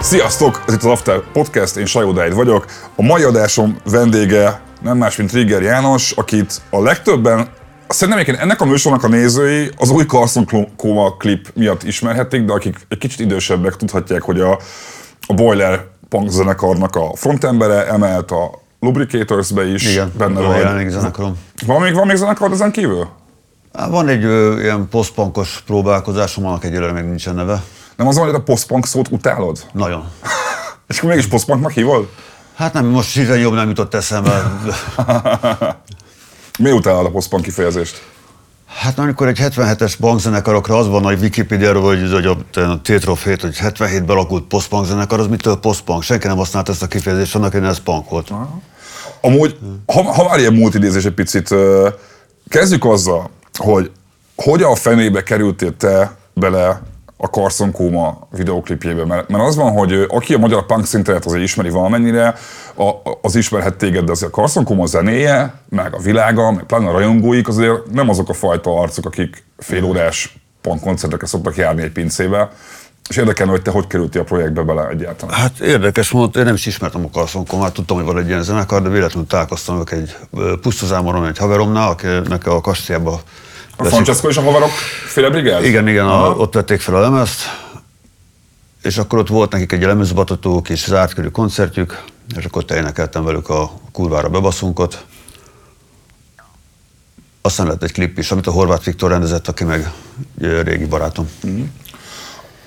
Sziasztok! Ez itt az After Podcast, én Sajó Dáid vagyok. A mai adásom vendége nem más, mint Trigger János, akit a legtöbben Szerintem egyébként ennek a műsornak a nézői az új Carson Koma klip miatt ismerhetik, de akik egy kicsit idősebbek tudhatják, hogy a, a Boiler punk zenekarnak a frontembere, emelt a Lubricators-be is. Igen, benne van jelenleg zenekarom. Van még, van még zenekar ezen kívül? Van egy ö, ilyen posztpankos próbálkozásom, annak egyelőre még nincsen neve. Nem az van, hogy a post-punk szót utálod? Nagyon. És akkor mégis post-punknak hívod? Hát nem, most hirtelen jobb nem jutott eszembe. Mi utálod a post-punk kifejezést? Hát amikor egy 77-es bankzenekarokra az van a Wikipédiáról, hogy, hogy a, a Tétrofét, hogy 77-ben alakult posztpunk zenekar, az mitől posztpunk? Senki nem használt ezt a kifejezést, annak én ez punk volt. Amúgy, ha, ha már ilyen multidézés egy picit, kezdjük azzal, hogy hogyan a fenébe kerültél te bele a Carson Koma videoklipjébe, mert, mert az van, hogy aki a magyar punk szintet azért ismeri valamennyire, a, az ismerhet téged, de azért a Carson Koma zenéje, meg a világa, meg pláne a rajongóik azért nem azok a fajta arcok, akik félórás punk koncertekre szoktak járni egy pincébe, és érdekelne, hogy te hogy kerültél a projektbe bele egyáltalán. Hát érdekes módon, én nem is ismertem a Karszonkom, hát tudtam, hogy van egy ilyen zenekar, de véletlenül találkoztam ők egy ö, pusztazámoron, egy haveromnál, akinek a kastélyába A Francesco és a haverok féle brigád? Igen, igen, Aha. a, ott vették fel a lemezt, és akkor ott volt nekik egy lemezbatató kis zártkörű koncertjük, és akkor ott velük a kurvára bebaszunkot. Aztán lett egy klip is, amit a Horváth Viktor rendezett, aki meg régi barátom.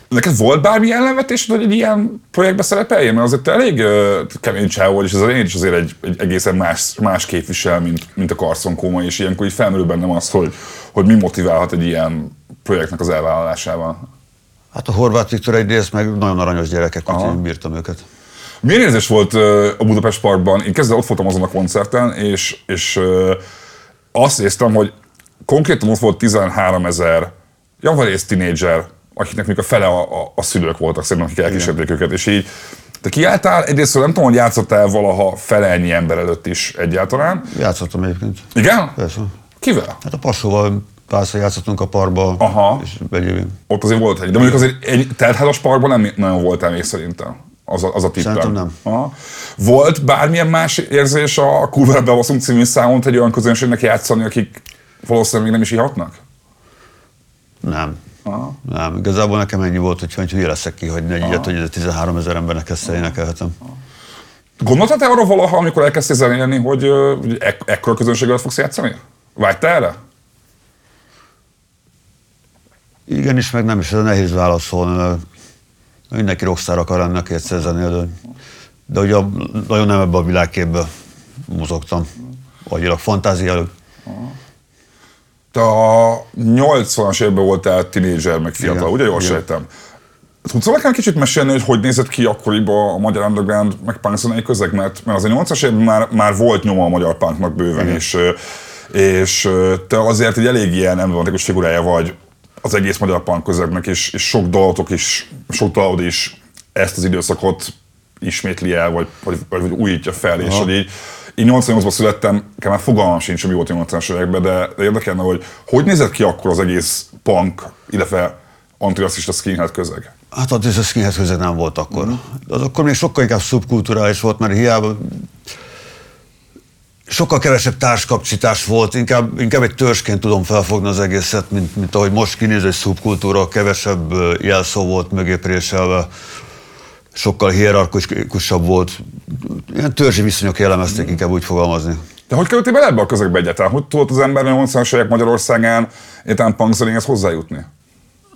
Neked volt bármi ellenvetésed, hogy egy ilyen projektbe szerepeljél? Mert azért te elég uh, kemény csáv vagy, és az elején is azért egy, egy egészen más, más képvisel, mint, mint a Carson Koma, és ilyenkor így felmerül bennem az, hogy, hogy mi motiválhat egy ilyen projektnek az elvállalásával. Hát a Horváth Viktor egyrészt meg nagyon aranyos gyerekek, úgyhogy én bírtam őket. Milyen érzés volt a Budapest Parkban? Én kezdve ott voltam azon a koncerten, és, és azt néztem, hogy konkrétan ott volt 13 ezer javarészt tinédzser, akiknek még a fele a, a, a szülők voltak, szerintem, akik elkísérték őket, és így te kiálltál, egyrészt nem tudom, hogy játszottál valaha fele ennyi ember előtt is egyáltalán. Játszottam egyébként. Igen? Persze. Kivel? Hát a Pasóval párszor játszottunk a parkba, Aha. és egyéb. Ott azért volt egy, de mondjuk azért egy teltházas parkban nem nagyon voltál még szerintem. Az a, az a tippem. Szerintem nem. Aha. Volt bármilyen más érzés a Kurva Bevaszunk című számot egy olyan közönségnek játszani, akik valószínűleg még nem is ihatnak? Nem. Aha. Nem, igazából nekem ennyi volt, hogy hülye leszek ki, hogy egy ilyet, hogy ez 13 ezer embernek ezt énekelhetem. Gondoltad te arra valaha, amikor elkezdtél zenélni, hogy, ek- ekkora közönséggel fogsz játszani? Vágytál erre? Igen is, meg nem is, ez nehéz válaszolni, mindenki rockstar akar lenni, aki egyszer zenél, de, de ugye a- nagyon nem ebbe a világképbe mozogtam. Agyilag fantáziálok. Te a 80-as években voltál tinédzser, meg fiatal, Igen, ugye jól igen. sejtem? Tudsz nekem kicsit mesélni, hogy hogy nézett ki akkoriban a magyar underground, meg punk közeg? Mert, mert azért 80-as években már, már volt nyoma a magyar punknak bőven, és, ö, és ö, te azért egy elég ilyen emblematikus figurája vagy az egész magyar punk közegnek, és, és sok dalotok is, sok dalod is ezt az időszakot ismétli el, vagy, vagy, vagy, vagy újítja fel, és hogy így, én 88-ban születtem, nekem már fogalmam sincs, mi volt a 80-as években, de, de érdekelne, hogy hogy nézett ki akkor az egész punk, illetve antirasszista skinhead közeg? Hát ott is a skinhead közeg nem volt akkor. De az akkor még sokkal inkább szubkulturális volt, mert hiába sokkal kevesebb társkapcsítás volt, inkább, inkább egy törzsként tudom felfogni az egészet, mint, mint ahogy most kinéz egy szubkultúra, kevesebb jelszó volt mögé préselve, sokkal hierarchikusabb volt. Ilyen törzsi viszonyok jellemezték, inkább úgy fogalmazni. De hogy kerültél bele ebbe a közegbe egyáltalán? Hogy tudott az ember a 80-as évek Magyarországán egyáltalán punk zenéhez hozzájutni?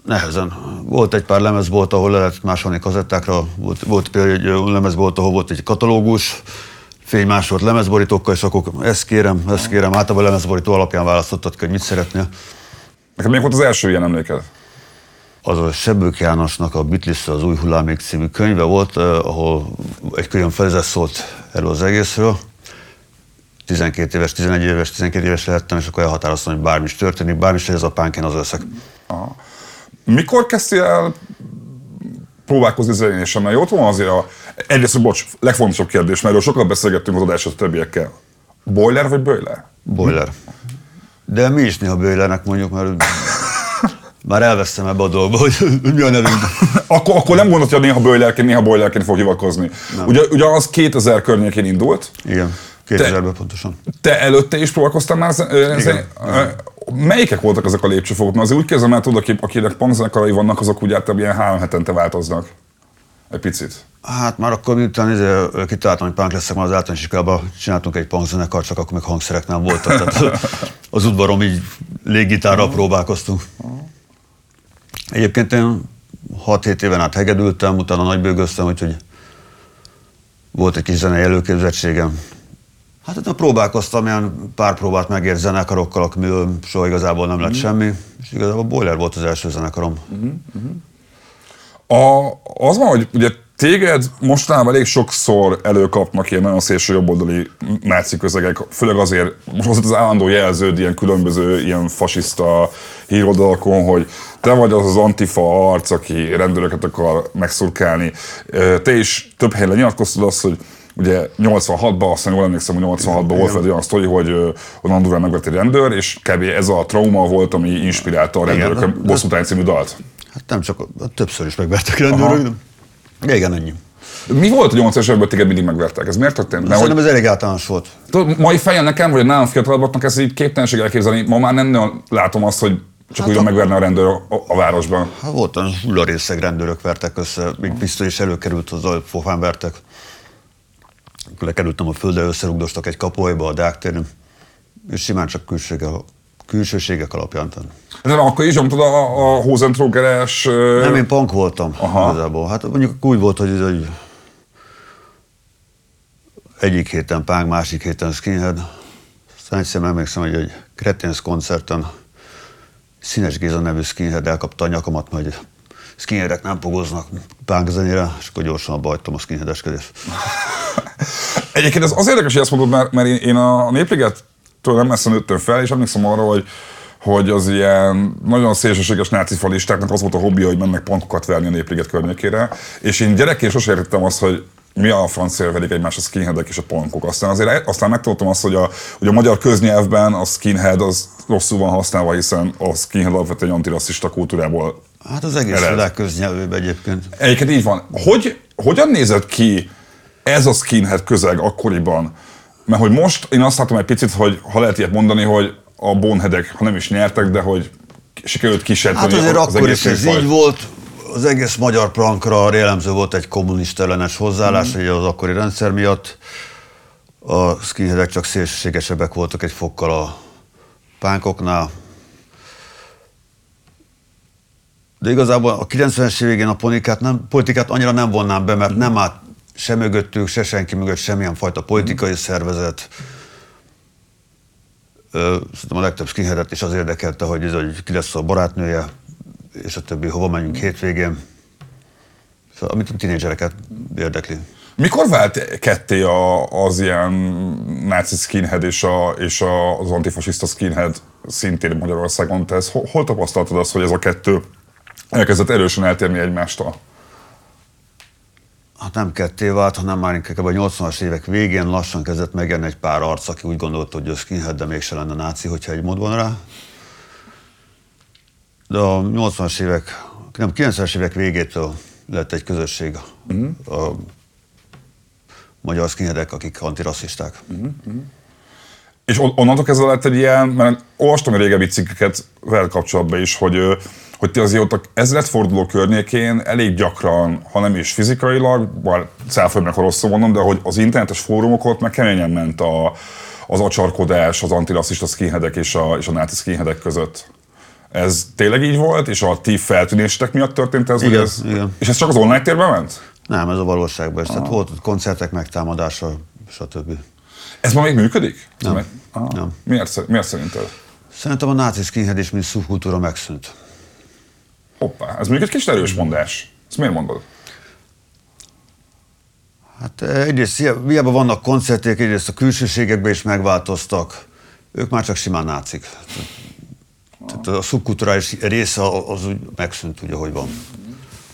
Nehezen. Volt egy pár lemezbolt, ahol le lehet másolni kazettákra, volt, volt például egy lemezbolt, ahol volt egy katalógus, fénymásolt lemezborítókkal, és akkor ezt kérem, ezt kérem. Általában a lemezborító alapján választottad ki, hogy mit szeretnél. Neked még volt az első ilyen emléked? Az a Sebők Jánosnak a Beatles az új hullámék című könyve volt, eh, ahol egy külön felezet szólt erről az egészről. 12 éves, 11 éves, 12 éves lehettem, és akkor elhatároztam, hogy bármi is történik, bármi is ez a pánkén az leszek. Mikor kezdtél el próbálkozni zenésen, mert ott van azért a, egyrészt, bocs, legfontosabb kérdés, mert erről sokat beszélgettünk az adásot a többiekkel. Boiler vagy boiler? Boiler. De mi is néha Bőlernek mondjuk, mert már elvesztem ebbe a dolgba, hogy mi a nevünk. akkor, akkor nem gondolod, hogy néha boilerként, néha boilerként fog hivatkozni. Ugye, ugye az 2000 környékén indult. Igen, 2000-ben pontosan. Te előtte is próbálkoztál már? Igen. Igen. Melyikek voltak ezek a lépcsőfokok? Mert azért úgy kezdem el, tudod, akik, akinek punkzenekarai vannak, azok úgy általában ilyen három hetente változnak. Egy picit. Hát már akkor miután izé, kitaláltam, hogy punk leszek, már az általános iskolában csináltunk egy punk zenekar, csak akkor még hangszerek nem voltak. Tehát az udvarom így léggitárral próbálkoztunk. Egyébként én 6-7 éven át hegedültem, utána nagybőgöztem, úgyhogy volt egy kis zenei előképzettségem. Hát utána próbálkoztam, ilyen pár próbát megért zenekarokkal, amiből soha igazából nem lett mm. semmi, és igazából Boiler volt az első zenekarom. Mm-hmm. A, az van, hogy ugye téged mostanában elég sokszor előkapnak ilyen nagyon szélső jobboldali náci közegek, főleg azért, most az az állandó jelződ ilyen különböző ilyen fasiszta híroldalakon, hogy te vagy az az antifa arc, aki rendőröket akar megszurkálni. Te is több helyen lenyilatkoztad azt, hogy ugye 86-ban, aztán jól emlékszem, hogy 86-ban volt egy olyan sztori, hogy onnan durván megvett egy rendőr, és kb. ez a trauma volt, ami inspirálta a rendőrök bosszútány című dalt. Hát nem csak, többször is megvertek rendőrök. Igen, ennyi. Mi volt a 80-as években téged mindig megvertek? Ez miért történt? Mert Szerintem hogy... ez elég általános volt. Tudod, mai fejem nekem, hogy nálam fiatalabbaknak ez így képtelenség elképzelni. Ma már nem nagyon látom azt, hogy csak hát úgy a... megverne a rendőr a, a városban. Hát volt a hullarészeg rendőrök vertek össze, még pisztoly is előkerült, az pofán vertek. Lekerültem a földre, összerugdostak egy kapolyba a Deák és simán csak külsége, külsőségek alapján. De akkor is nyomtad a, a Hosentrógeres... Nem, én punk voltam Aha. igazából. Hát mondjuk úgy volt, hogy, hogy egyik héten punk, másik héten skinhead. Aztán egyszer emlékszem, hogy egy Kreténsz koncerten Színes Géza nevű skinhead elkapta a nyakamat, hogy skinheadek nem pogoznak punk zenére, és akkor gyorsan bajtam a skinheadeskedést. Egyébként ez az érdekes, hogy ezt mondod, mert, mert én, a Népliget tőle nem messze nőttem fel, és emlékszem arra, hogy hogy az ilyen nagyon szélsőséges náci falistáknak az volt a hobbija, hogy mennek pontokat verni a Népliget környékére, és én gyerekként sosem értettem azt, hogy mi a francia velik egymás a skinheadek és a punkok. Aztán azért aztán megtudtam azt, hogy a, hogy a magyar köznyelvben a skinhead az rosszul van használva, hiszen a skinhead alapvetően antirasszista kultúrából Hát az egész ered. világ köznyelvében egyébként. Egyébként így van. Hogy, hogyan nézett ki ez a skinhead közeg akkoriban? Mert hogy most én azt látom egy picit, hogy ha lehet ilyet mondani, hogy a bonhedek, ha nem is nyertek, de hogy sikerült kisenteni Hát azért az akkor is ez így volt, az egész magyar prankra jellemző volt egy kommunista ellenes hozzáállás, mm. az akkori rendszer miatt. A skinheadek csak szélsőségesebbek voltak egy fokkal a pánkoknál. De igazából a 90-es évén a politikát, nem, politikát annyira nem vonnám be, mert nem állt se mögöttük, se senki mögött semmilyen fajta politikai szervezet. Szerintem a legtöbb skinheadet is az érdekelte, hogy, ez, hogy ki lesz a barátnője, és a többi, hova menjünk hétvégén. Szóval, amit a tínédzsereket érdekli. Mikor vált ketté a, az ilyen náci skinhead és, a, és a, az antifasiszta skinhead szintén Magyarországon? Te ezt, hol, hol tapasztaltad azt, hogy ez a kettő elkezdett erősen eltérni egymástól? hát nem ketté vált, hanem már inkább a 80-as évek végén lassan kezdett megjelenni egy pár arc, aki úgy gondolta, hogy ő skinhead, de mégse lenne náci, hogyha egy mód van rá. De a 80-as évek, nem, 90-es évek végétől lett egy közösség uh-huh. a magyar skinheadek, akik antirasszisták. Uh-huh. És onnantól kezdve lett egy ilyen, mert olvastam régebbi cikkeket vele kapcsolatban is, hogy hogy ti azért ott ezredforduló környékén elég gyakran, ha nem is fizikailag, bár cáfolj ha rosszul mondom, de hogy az internetes fórumok ott meg keményen ment a, az acsarkodás, az antirasszista skinheadek és a, és a náci skinheadek között. Ez tényleg így volt, és a ti feltűnésetek miatt történt ez? Igen, ez igen. És ez csak az online térben ment? Nem, ez a valóságban is. Tehát volt koncertek megtámadása, stb. Ez ma még működik? Nem. Meg... nem. Miért, miért szerinted? Szerintem a náci skinhead és mint szubkultúra megszűnt. Hoppá, ez még egy kis erős mondás. Ezt miért mondod? Hát eh, egyrészt hiába vannak koncertek, egyrészt a külsőségekben is megváltoztak. Ők már csak simán nácik. Tehát a szubkulturális része az úgy megszűnt, ugye, hogy van.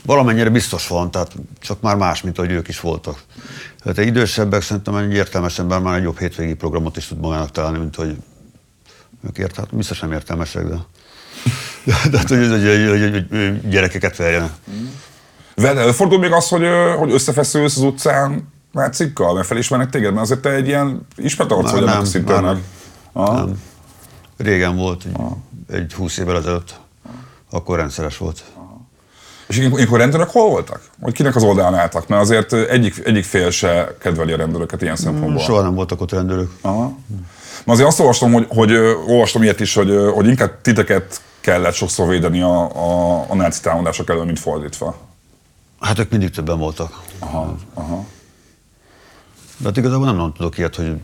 valamennyire biztos van, tehát csak már más, mint ahogy ők is voltak. Tehát egy idősebbek szerintem egy értelmes ember már egy jobb hétvégi programot is tud magának találni, mint hogy ők ért, hát biztos nem értelmesek, de, de, de hogy, hogy, hogy, hogy, hogy gyerekeket verjenek. Veled előfordul még az, hogy, hogy összefeszülsz az utcán Mácikkal, mert felismernek téged, mert azért te egy ilyen ismert arc vagy nem, szinten. már nem. Aha. Nem. Régen volt, egy, egy 20 évvel ezelőtt. Akkor rendszeres volt. És ilyenkor rendőrök hol voltak? Vagy kinek az oldalán álltak? Mert azért egyik, egyik fél se kedveli a rendőröket ilyen szempontból. Soha nem voltak ott rendőrök. Aha. Ma azért azt olvastam, hogy, hogy olvastam ilyet is, hogy, hogy inkább titeket kellett sokszor védeni a, a, a náci támadások elől, mint fordítva. Hát ők mindig többen voltak. Aha, aha. De hát igazából nem nagyon tudok ilyet, hogy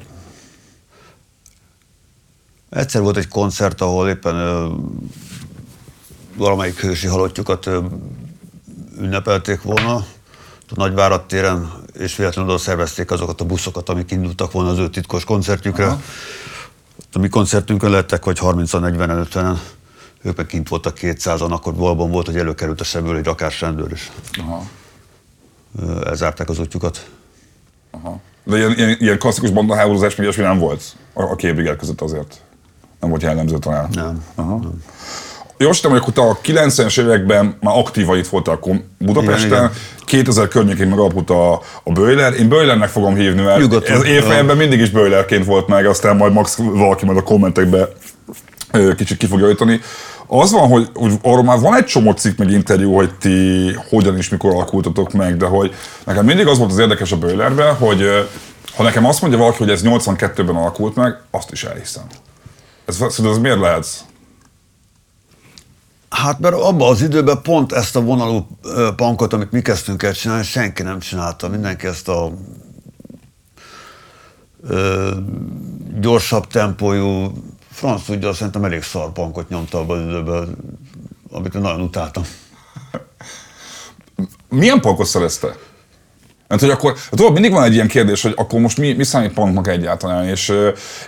egyszer volt egy koncert, ahol éppen ö, valamelyik hősi halottjukat ö, ünnepelték volna a Nagyvárad téren, és véletlenül oda szervezték azokat a buszokat, amik indultak volna az ő titkos koncertjükre. A mi koncertünkön lettek, vagy 30-40-en, 50-en. Ők kint voltak 200-an, akkor valóban volt, hogy előkerült a sebből egy rakás rendőr, és aha. elzárták az útjukat. Aha. De ilyen, ilyen, ilyen klasszikus bandaháborúzás, meg ilyesmi nem volt a, a két között azért. Nem volt jellemző talán. Nem. Aha. Jó, azt hogy te a 90-es években már aktíva itt voltál Budapesten, Igen, 2000 környékén megalapult a, a Böjler. Én Böjlernek fogom hívni, mert Nyugodtan. ez évfejemben mindig is Böjlerként volt meg, aztán majd max valaki majd a kommentekbe kicsit ki fogja ejteni. Az van, hogy, hogy arról már van egy csomó cikk meg interjú, hogy ti hogyan és mikor alakultatok meg, de hogy nekem mindig az volt az érdekes a Böjlerben, hogy ha nekem azt mondja valaki, hogy ez 82-ben alakult meg, azt is elhiszem. Ez, szóval ez miért lehet? Hát mert abban az időben pont ezt a vonalú ö, punkot, amit mi kezdtünk el csinálni, senki nem csinálta. Mindenki ezt a ö, gyorsabb tempójú, franc tudja, szerintem elég szar punkot nyomta abban az időben, amit nagyon utáltam. Milyen punkot szerezte? Mert hogy akkor, hát tudod, mindig van egy ilyen kérdés, hogy akkor most mi, mi számít punknak egyáltalán, és,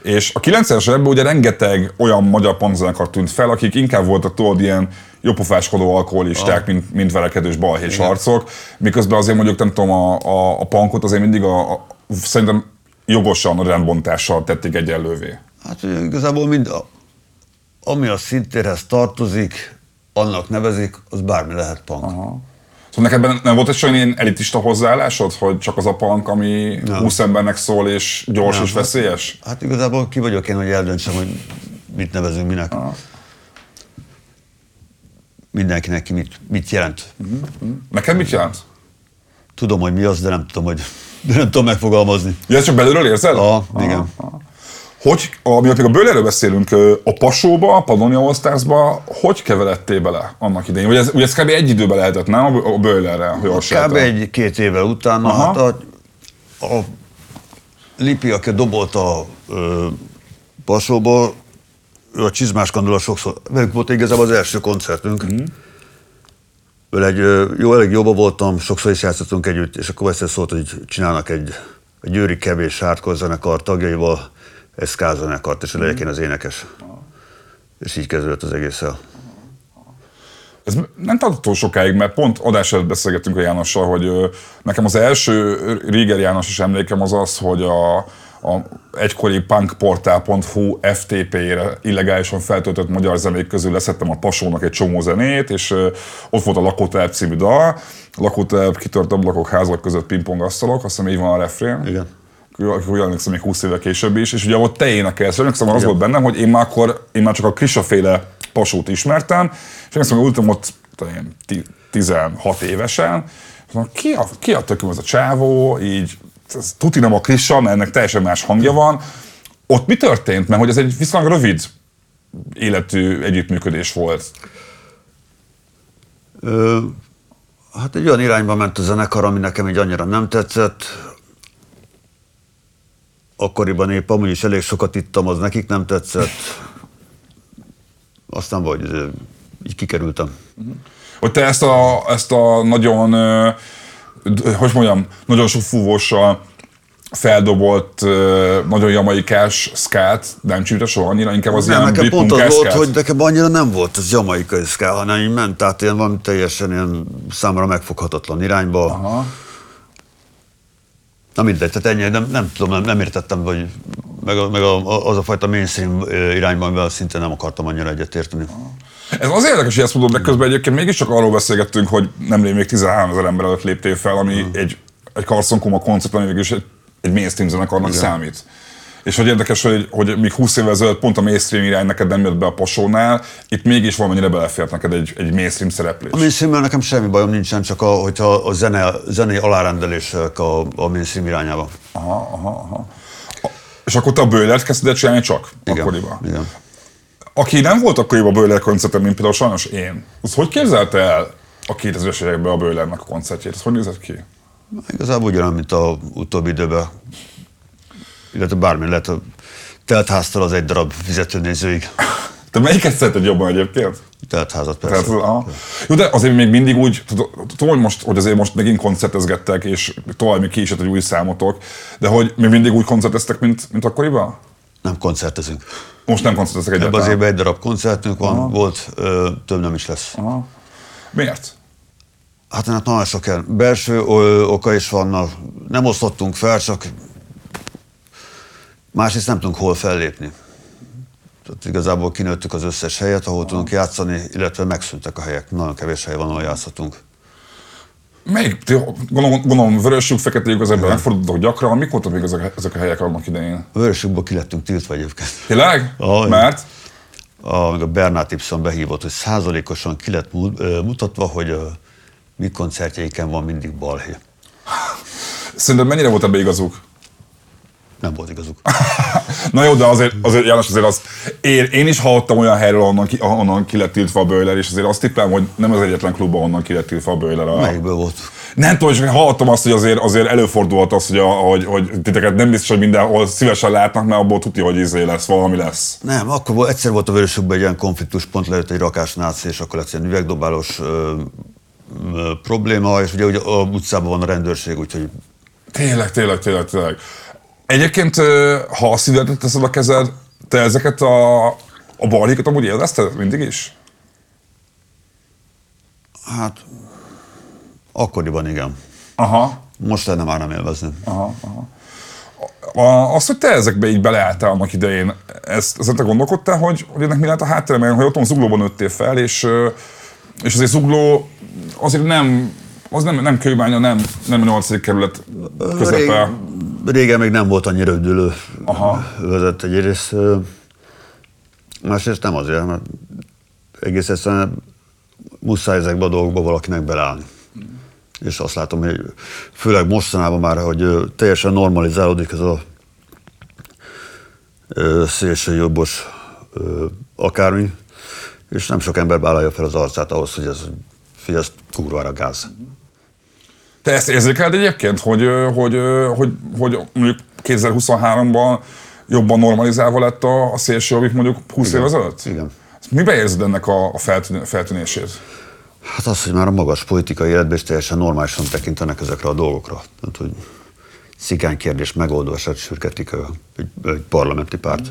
és a 90-es években ugye rengeteg olyan magyar punkzenekar tűnt fel, akik inkább voltak tudod ilyen jópofáskodó alkoholisták, mint, mint verekedős balhés arcok, miközben azért mondjuk nem tudom, a, a, a punkot azért mindig a, a, szerintem jogosan a rendbontással tették egyenlővé. Hát ugye igazából mind, a, ami a szintérhez tartozik, annak nevezik, az bármi lehet punk. Aha. Szóval neked nem volt egy olyan ilyen elitista hozzáállásod, hogy csak az a punk, ami Nem. 20 embernek szól, és gyors Nem, és hát- veszélyes? Hát igazából ki vagyok én, hogy eldöntsem, hogy mit nevezünk minek. Mindenkinek ki mit, mit jelent. Neked mit jelent? Tudom, hogy mi az, de nem tudom, hogy de nem tudom megfogalmazni. Ja, csak belülről érzed? Aha, igen. Hogy, amiatt még a bőlerről beszélünk, a Pasóba, a Padonia All hogy keveredtél bele annak idején? Ugye ez, ugye ez kb. egy időben lehetett, nem? A a Bőlerrel, hogy Kb. egy-két évvel utána, Aha. hát a, a Lipi, aki dobolta ö, Pasóból, ő a csizmás kandula sokszor, velük volt igazából az első koncertünk. Mm. Vele egy, jó, elég jóba voltam, sokszor is játszottunk együtt, és akkor egyszer szólt, hogy csinálnak egy, egy győri kevés hardcore zenekar tagjaival, egy ska zenekart, és Mhm. legyek én az énekes. És így kezdődött az egész el. Ez nem tartott túl sokáig, mert pont adás előtt beszélgettünk a Jánossal, hogy nekem az első Riger Jánosos emlékem az az, hogy a, a egykori punkportál.hu FTP-re illegálisan feltöltött magyar zenék közül leszettem a Pasónak egy csomó zenét, és ott volt a Lakótelep című dal. Lakótelep, kitört ablakok, házak között pingpongasztalok, azt hiszem így van a refrén. Igen. Akkor emlékszem még 20 éve később is, és ugye ott te énekelsz, emlékszem, az volt bennem, hogy én már akkor, én már csak a Krisa féle pasót ismertem, és emlékszem, hogy ültem ott tudom én, ti- 16 évesen, és mondom, ki a, ki a tököm ez a csávó, így, ez tuti nem a Krisa, mert ennek teljesen más hangja van. Ott mi történt? Mert hogy ez egy viszonylag rövid életű együttműködés volt. Ö, hát egy olyan irányba ment a zenekar, ami nekem így annyira nem tetszett. Akkoriban épp amúgy is elég sokat ittam, az nekik nem tetszett. Aztán vagy így kikerültem. Hogy te ezt a, ezt a nagyon, hogy mondjam, nagyon sok fúvóssal feldobolt, ö, nagyon jamaikás skát nem csípte soha annyira, inkább az Nem, ilyen nekem pont az volt, hogy nekem annyira nem volt az jamaikai szká, hanem így ment át ilyen valami teljesen ilyen számomra megfoghatatlan irányba. Aha. Na mindegy, tehát ennyi, nem, nem tudom, nem, nem értettem, vagy meg, a, meg a, az a fajta mainstream irányban, amivel szinte nem akartam annyira egyetérteni. Ez azért érdekes, hogy ezt mondod, de közben egyébként mégiscsak arról beszélgettünk, hogy nemrég még 13 ezer ember előtt léptél fel, ami Hmm. egy, egy Carson Kuma koncept, ami végül is egy, egy mainstream zenekarnak számít. És hogy érdekes, hogy, hogy míg 20 évvel ezelőtt pont a mainstream irány neked nem jött be a posónál, itt mégis valamennyire belefért neked egy, egy mainstream szereplés. A mainstream nekem semmi bajom nincsen, csak a, hogyha a zene, zenei alárendelések a, a mainstream irányába. Aha, aha, aha. A- És akkor te a Böllert kezdted csinálni csak? Igen, Akkoriban? igen. Aki nem volt akkoriban a Böller koncerten, mint például sajnos én, az hogy képzelte el a 2000-es években a Böllernek a koncertjét? Ez hogy nézett ki? Igazából ugyanaz, mint a utóbbi időben. Illetve bármi lehet, a teltháztal az egy darab fizetőnézőig. Te melyiket szereted jobban egyébként? Teltházat persze. Tehát, aha. Jó, de azért még mindig úgy, tud- tudom, hogy, most, hogy azért most megint koncertezgettek, és tovább még ki is egy új számotok, de hogy még mindig úgy koncerteztek, mint, mint akkoriban? Nem koncertezünk. Most nem koncerteztek Ebben az egyáltalán. évben egy darab koncertünk van, volt, ö, több nem is lesz. Aha. Miért? Hát hát nagyon sok el. Belső oka is vannak. Nem osztottunk fel, csak másrészt nem tudunk hol fellépni. Tehát igazából kinőttük az összes helyet, ahol tudunk játszani, illetve megszűntek a helyek. Nagyon kevés hely van, ahol játszhatunk. Melyik? Ti, gondolom, gondolom vörösük, fekete lyuk, az ebben megfordultak gyakran. Mik voltak még ezek, ezek a helyek annak idején? A Vörösükből ki lettünk tiltva egyébként. Tényleg? Aj. Mert? A, meg a Bernát Ibsen behívott, hogy százalékosan ki lett mutatva, hogy a mi koncertjeiken van mindig balhé. Szerinted mennyire volt ebbe igazuk? Nem volt igazuk. Na jó, de azért, azért János, azért azt, én, én is hallottam olyan helyről, ahonnan ki, ahonnan ki lett tiltva a Böller, és azért azt tippelem, hogy nem az egyetlen klub, ahonnan ki lett tiltva a Böller. A... Melyikből volt? Nem tudom, és hallottam azt, hogy azért, azért előfordulhat az, hogy, a, hogy, hogy titeket nem biztos, hogy mindenhol szívesen látnak, mert abból tudja, hogy izé lesz, valami lesz. Nem, akkor egyszer volt a Vörösükben egy ilyen konfliktus, pont lejött egy rakás náci, és akkor lett ilyen üvegdobálós ö, ö, probléma, és ugye, ugye a utcában van a rendőrség, úgyhogy Tényleg, tényleg, tényleg, tényleg. Egyébként, ha a szívedet teszed a kezed, te ezeket a, a balhékat amúgy élvezted mindig is? hát akkoriban igen. Aha. Most lenne már nem élvezni. Aha, aha. A, azt, hogy te ezekbe így beleálltál annak idején, ezt, ezen te gondolkodtál, hogy, hogy ennek mi lehet a háttere, mert hogy otthon Zuglóban nőttél fel, és, és azért Zugló azért nem, az nem, nem kőbánya, nem, nem a 8. kerület közepe. Rég, régen még nem volt annyira üdülő Aha. vezet egyrészt. Másrészt nem azért, mert egész egyszerűen muszáj ezekbe a dolgokba valakinek beleállni. És azt látom, hogy főleg mostanában már, hogy teljesen normalizálódik ez a szélső jobbos akármi, és nem sok ember vállalja fel az arcát ahhoz, hogy ez, figyelj, ez kurvára gáz. Te ezt érzékeled egyébként, hogy, hogy, hogy, hogy mondjuk 2023-ban jobban normalizálva lett a, a szélső jobbik mondjuk 20 év ezelőtt? Igen. Miben érzed ennek a, a feltűn, feltűnését? Hát az, hogy már a magas politikai életben is teljesen normálisan tekintenek ezekre a dolgokra. Tehát, hogy cigány kérdés megoldását sürgetik a- egy, egy parlamenti párt.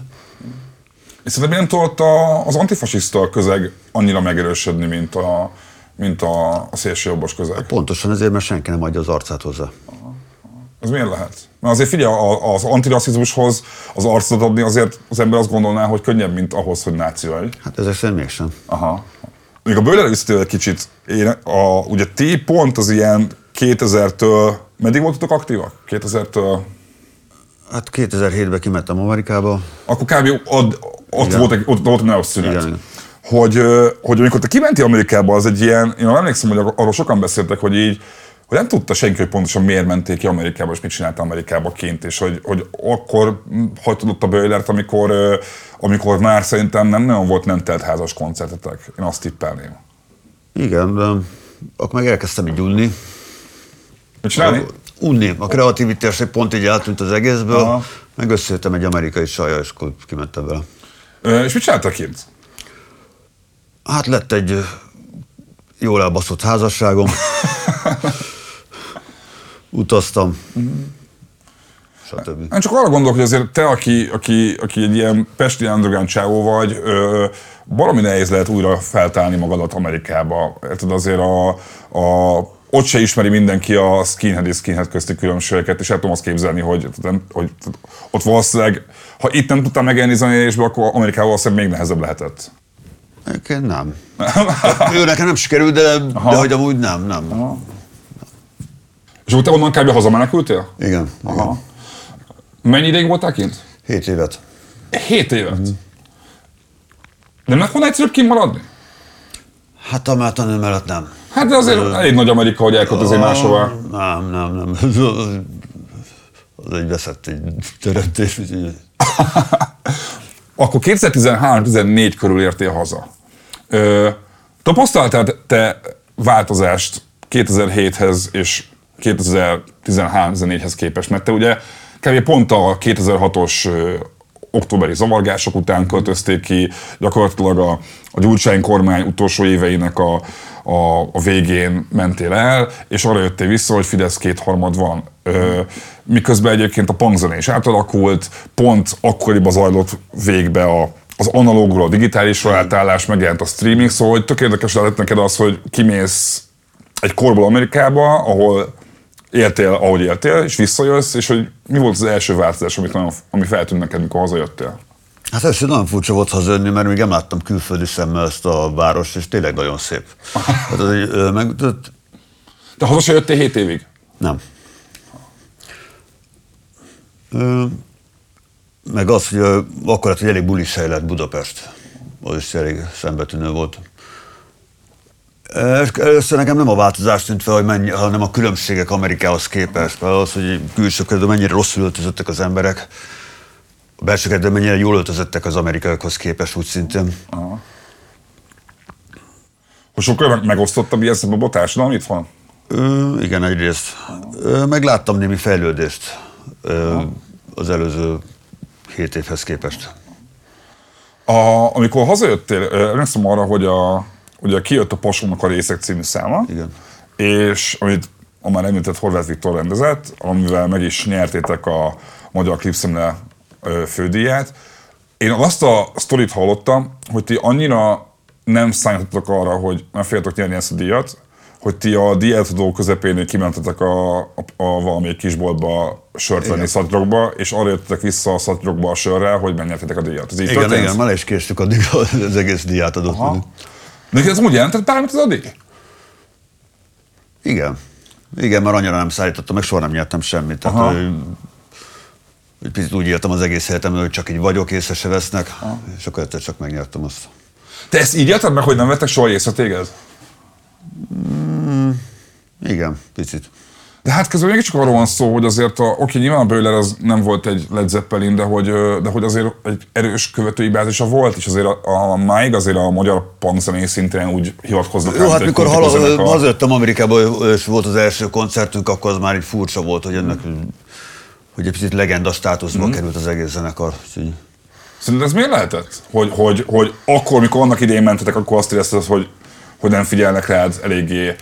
És szerintem nem tudott a, az antifasiszta közeg annyira megerősödni, mint a, mint a, a szélsőjobbos közeg. Pontosan ezért, mert senki nem adja az arcát hozzá. Ez miért lehet? Mert azért figyelj, az antirasszizmushoz az arcot adni azért az ember azt gondolná, hogy könnyebb, mint ahhoz, hogy náci vagy. Hát ezek szerint mégsem. Aha. Még a bőlere visszatérve egy kicsit, én, a, ugye ti pont az ilyen 2000-től, meddig voltatok aktívak? 2000-től, Hát 2007-ben kimentem Amerikába, akkor kb. Ott, ott Igen. volt, egy, ott volt egy szünet. Igen. Hogy, hogy amikor te kimentél Amerikába, az egy ilyen, én emlékszem, hogy arról sokan beszéltek, hogy így, hogy nem tudta senki, hogy pontosan miért menték ki Amerikába, és mit csinálta Amerikába kint, és hogy, hogy akkor hm, hagytad ott a Böllert, amikor, amikor már szerintem nem nagyon volt nem telt házas koncertetek. Én azt tippelném. igen, de akkor meg elkezdtem így unni. Mit csinálni? Unni. A kreativitás egy pont így eltűnt az egészből, Aha. meg összejöttem egy amerikai sajjal, és akkor kimentem vele. És mit csináltak kint? Hát lett egy jól elbaszott házasságom. Utaztam. stb. Én csak arra gondolok, hogy azért te, aki, aki, aki egy ilyen pesti underground csávó vagy, ö, valami nehéz lehet újra feltálni magadat Amerikába. Érted azért a, a ott se ismeri mindenki a skinhead és skinhead közti különbségeket, és el tudom azt képzelni, hogy, hogy, hogy ott valószínűleg, ha itt nem tudtam megélni zenélésbe, akkor Amerikában valószínűleg még nehezebb lehetett. Egyébként nem. Ő nekem nem sikerült, de, de hogy amúgy nem, nem. Aha. És úgy te onnan kb. hazamenekültél? Igen. Aha. igen. Mennyi ideig voltál kint? Hét évet. Hét évet? Mm. Nem lett volna egyszerűbb kimaradni? Hát a tanő mellett nem. Hát de azért elég nagy Amerika, hogy elköltözzél máshova. Nem, nem, nem. Az egy veszett egy teremtés. Akkor 2013-14 körül értél haza. Ö, tapasztaltál te változást 2007-hez és 2013-14-hez képest? Mert te ugye kb. pont a 2006-os ö, októberi zavargások után költözték ki, gyakorlatilag a, a Gyurcsány kormány utolsó éveinek a, a, a végén mentél el, és arra jöttél vissza, hogy Fidesz kétharmad van. Ö, miközben egyébként a punkzene is átalakult, pont akkoriban zajlott végbe a, az analógról a digitálisra átállás, megjelent a streaming, szóval hogy tök érdekes lett neked az, hogy kimész egy korból Amerikába, ahol éltél, ahogy éltél, és visszajössz, és hogy mi volt az első változás, amit nagyon, ami feltűnt neked, mikor hazajöttél? Hát ez nagyon furcsa volt hazajönni, mert még nem láttam külföldi szemmel ezt a várost, és tényleg nagyon szép. Hát az egy, meg, de- haza se jöttél 7 évig? nem. Ö, meg az, hogy akkor lett, hogy elég bulis hely lett Budapest. Az is elég szembetűnő volt. Először nekem nem a változás tűnt fel, hogy mennyi, hanem a különbségek Amerikához képest. Mert az, hogy külső közben mennyire rosszul öltözöttek az emberek, a belső kedve mennyire jól öltözöttek az amerikaiakhoz képest úgy szintén. Hogy sokkal meg- megosztottabb ilyen szempontból a társadalom itt van? Ö, igen, egyrészt. Ö, meg láttam némi fejlődést ö, az előző hét évhez képest. A, amikor hazajöttél, emlékszem arra, hogy a, ugye kijött a Pasónak a részek című száma, Igen. és amit a már említett Horváth Viktor rendezett, amivel meg is nyertétek a Magyar Klipszemle fődíját. Én azt a sztorit hallottam, hogy ti annyira nem számítottatok arra, hogy nem féltek nyerni ezt a díjat, hogy ti a díjátadó közepén kimentetek a, a, a valamelyik kisboltba sört venni Szatyrokba, és arra jöttetek vissza a Szatyrokba a sörrel, hogy megnyertétek a díjat. Ez így Igen, történt? igen, már is késtük addig az egész diát adott. Aha. Neked ez úgy jelentett bármit az a díj? Igen. Igen, mert annyira nem szállítottam, meg soha nem nyertem semmit. Tehát, Aha. hogy, egy picit úgy éltem az egész életemben, hogy csak így vagyok, észre se vesznek, és akkor egyszer csak megnyertem azt. Te ezt így élted meg, hogy nem vettek soha észre téged? Igen, picit. De hát közben mégiscsak arról van szó, hogy azért, a, oké, nyilván a Böller az nem volt egy Led Zeppelin, de hogy, de hogy azért egy erős követői bázisa volt, és azért a, a máig azért a magyar punk zenei szintén úgy hivatkoznak. Jó, hát egy mikor hal- hazajöttem Amerikába, és volt az első koncertünk, akkor az már így furcsa volt, hogy ennek hogy egy picit legenda státuszba került az egész zenekar. Úgyhogy Szerinted ez miért lehetett? Hogy, hogy, hogy akkor, mikor annak idején mentetek, akkor azt érezted, hogy, hogy nem figyelnek rád eléggé,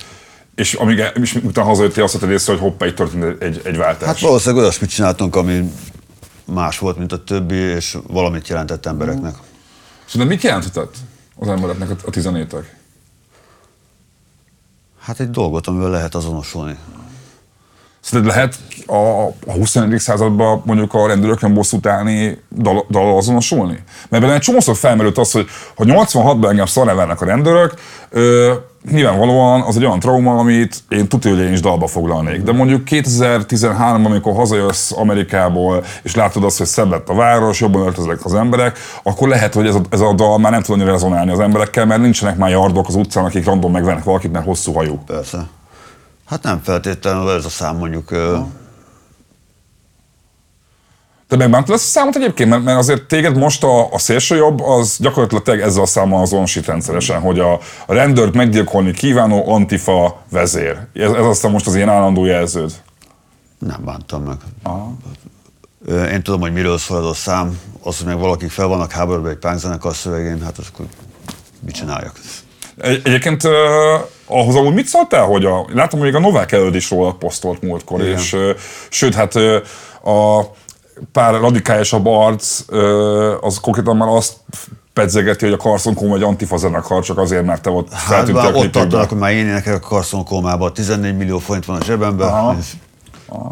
és amíg és utána hazajöttél, azt vetted észre, hogy hoppá, itt történt egy, egy váltás. Hát valószínűleg olyasmit csináltunk, ami más volt, mint a többi, és valamit jelentett embereknek. Szerinted mit jelentett az embereknek a, a tizenétek? Hát egy dolgot, amivel lehet azonosulni. Szerinted lehet a, a 21. században mondjuk a rendőrökön bosszút állni, dal, dal azonosulni? Mert benne egy csomószor felmerült az, hogy ha 86-ban engem szarra vernek a rendőrök, ö, nyilvánvalóan az egy olyan trauma, amit én tudja, hogy én is dalba foglalnék. De mondjuk 2013-ban, amikor hazajössz Amerikából, és látod azt, hogy szebb lett a város, jobban öltöznek az emberek, akkor lehet, hogy ez a, ez a dal már nem tud annyira rezonálni az emberekkel, mert nincsenek már yardok az utcán, akik random megvennek valakit, mert hosszú hajú. Persze. Hát nem feltétlenül ez a szám mondjuk. ö, Te megbántad ezt a számot egyébként? Mert, mert azért téged most a, a szélsőjobb, az gyakorlatilag ezzel a számmal azonosít rendszeresen, hogy a, a rendőrt meggyilkolni kívánó antifa vezér. Ez, ez aztán most az ilyen állandó jelződ. Nem bántam meg. Ö, Én tudom, hogy miről szól ez a szám. Az, hogy meg valakik fel vannak háborúban egy pánkzenekar szövegén, hát az akkor mit csináljak? Egy, egyébként uh, ahhoz amúgy mit szóltál, hogy a, látom, hogy még a Novák előtt is róla posztolt múltkor, Igen. és uh, sőt, hát uh, a pár radikálisabb arc, az konkrétan már azt pedzegeti, hogy a Carson Coma egy antifa zenekar, csak azért, mert te ott Hát feltűntél ott tartanak, hogy már én énekelek a Carson Kómában, 14 millió forint van a zsebemben. Aha. és-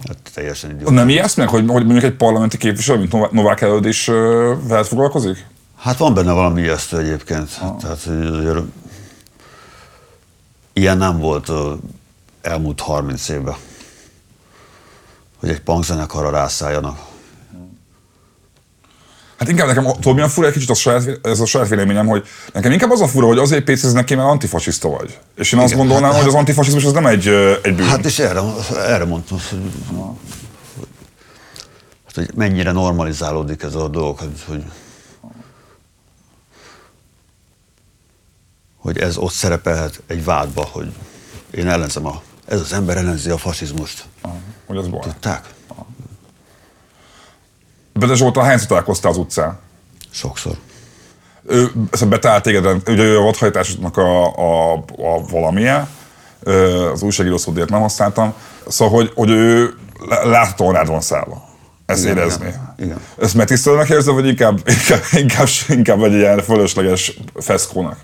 Hát teljesen idióta. Nem ijeszt meg, hogy, hogy mondjuk egy parlamenti képviselő, mint Nová- Novák előtt is ö, veled foglalkozik? Hát van benne valami ijesztő egyébként. Tehát hogy ilyen nem volt elmúlt 30 évben, hogy egy punk zenekarra rászálljanak. Hát inkább nekem tudod, milyen fura egy kicsit a saját, ez a saját véleményem, hogy nekem inkább az a fura, hogy azért pécéznek ki, mert antifasiszta vagy. És én azt Igen, gondolnám, hát- hogy az antifasizmus az nem egy, egy bűn. Hát és erre, erre mondtam, hogy, hát, hogy mennyire normalizálódik ez a dolog, hogy, hogy, hogy ez ott szerepelhet egy vádba, hogy én ellenzem a, ez az ember ellenzi a fasizmust. Aha, hogy az baj. Tudták? Bede Zsoltal hányszor találkoztál az utcán? Sokszor. Ő betalált téged, ugye ő a vadhajtásodnak a, a, a valamilyen, az újságíró szódért nem használtam, szóval, hogy, hogy ő lá- láthatóan rád van szállva. Ezt Igen, érezni. igen, igen. Ezt megtisztelőnek érzed, vagy inkább, inkább, inkább, inkább egy ilyen fölösleges feszkónak?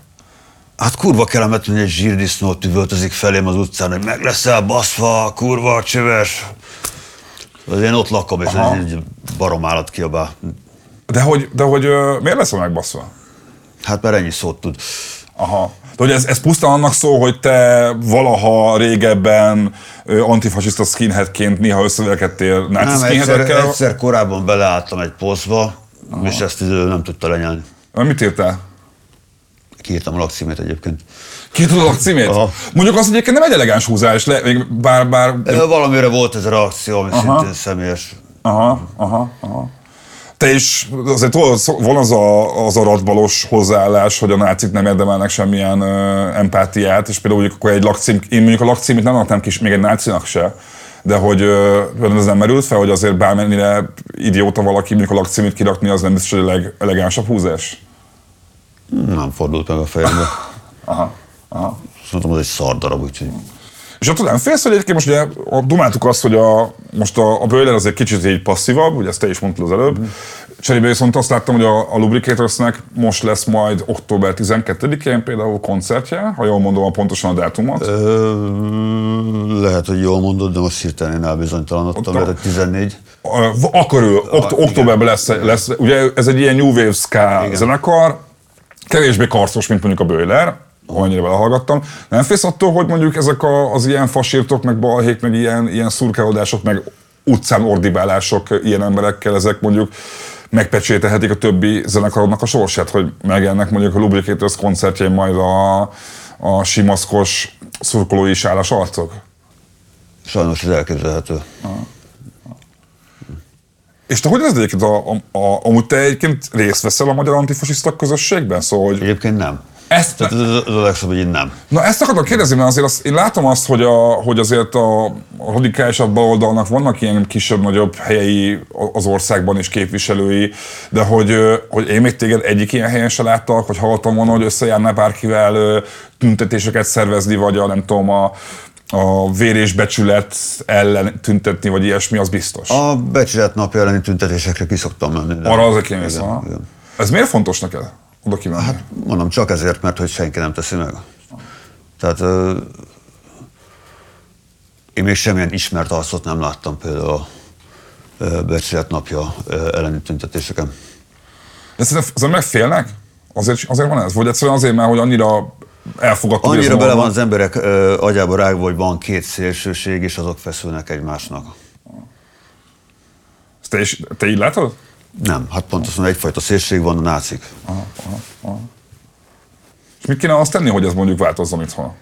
Hát kurva kellemet, hogy egy zsírdisznó üvöltözik felém az utcán, hogy meg leszel baszva, kurva csöves. Az én ott lakom, és Aha. egy, barom állat kiabál. De hogy, de hogy miért leszel megbaszva? Hát mert ennyi szót tud. Aha. De hogy ez, ez pusztán annak szól, hogy te valaha régebben antifasiszta skinheadként néha összevelkedtél náci Nem, egyszer, egyszer korábban beleálltam egy posztba, és ezt ő nem tudta lenyelni. Mit írtál? Kiírtam a lakcímét egyébként. Ki tudod a címét? Aha. Mondjuk az egyébként nem egy elegáns húzás, le, még bár, bár... Valamire volt ez a reakció, ami Aha. szintén személyes. Aha, aha, aha. Te is, azért van az a, az a radbalos hozzáállás, hogy a nácik nem érdemelnek semmilyen ö, empátiát, és például mondjuk akkor egy lakcím, én mondjuk a lakcímét nem adtam ki még egy nácinak se, de hogy ez nem merült fel, hogy azért bármennyire idióta valaki mondjuk a lakcímét kirakni, az nem biztos, hogy a legelegánsabb húzás? Nem fordult meg a fejembe. Aha, aha. Azt mondtam, az egy szar darab, úgyhogy... És attól nem félsz, hogy egyébként most ugye dumáltuk azt, hogy a, most a, a Böller azért kicsit így passzívabb, ugye ezt te is mondtad az előbb. Mm. Cserébe viszont azt láttam, hogy a, a Lubricatorsnek most lesz majd október 12-én például koncertje, ha jól mondom a pontosan a dátumot. Ö, lehet, hogy jól mondod, de most hirtelen én elbizonytalanodtam, mert a 14. Ö, va- Körül, okt- igen. októberben lesz, lesz, ugye ez egy ilyen New Wave Ska zenekar, kevésbé karcos, mint mondjuk a Böller, annyira belehallgattam. Nem félsz attól, hogy mondjuk ezek a, az ilyen fasírtok, meg balhék, meg ilyen, ilyen szurkálódások, meg utcán ordibálások ilyen emberekkel, ezek mondjuk megpecsételhetik a többi zenekarodnak a sorsát, hogy megjelennek mondjuk a Lubricators koncertjén majd a, a simaszkos szurkolói sálas arcok? Sajnos ez elképzelhető. És te hogy ez egyébként, a, a, a, amúgy te egyébként részt veszel a magyar antifasiszta közösségben? Szóval, hogy Egyébként nem. ezt, Tehát ez, ez a legszebb, hogy én nem. na ezt akartam kérdezni, mert azért azt, én látom azt, hogy, a, hogy azért a, radikálisabb baloldalnak vannak ilyen kisebb-nagyobb helyei az országban és képviselői, de hogy, hogy én még téged egyik ilyen helyen se láttak, hogy hallottam volna, hogy összejárnál bárkivel tüntetéseket szervezni, vagy a nem tudom, a, a vérésbecsület ellen tüntetni, vagy ilyesmi, az biztos. A becsület napja elleni tüntetésekre ki szoktam menni. Arra aha. igen. Ez miért fontos neked? Oda kimenni. Hát, Mondom, csak ezért, mert hogy senki nem teszi meg. Tehát én még semmilyen ismert arcot nem láttam például a becsület napja elleni tüntetéseken. De szerintem az emberek félnek? Azért, azért van ez? Vagy egyszerűen azért, mert hogy annyira ez Annyira bele van az emberek ö, agyába rágva, hogy van két szélsőség, és azok feszülnek egymásnak. Ezt Te, is, te így látod? Nem, hát pontosan egyfajta szélség van a nácik. És mit kéne azt tenni, hogy ez mondjuk változzon itthon?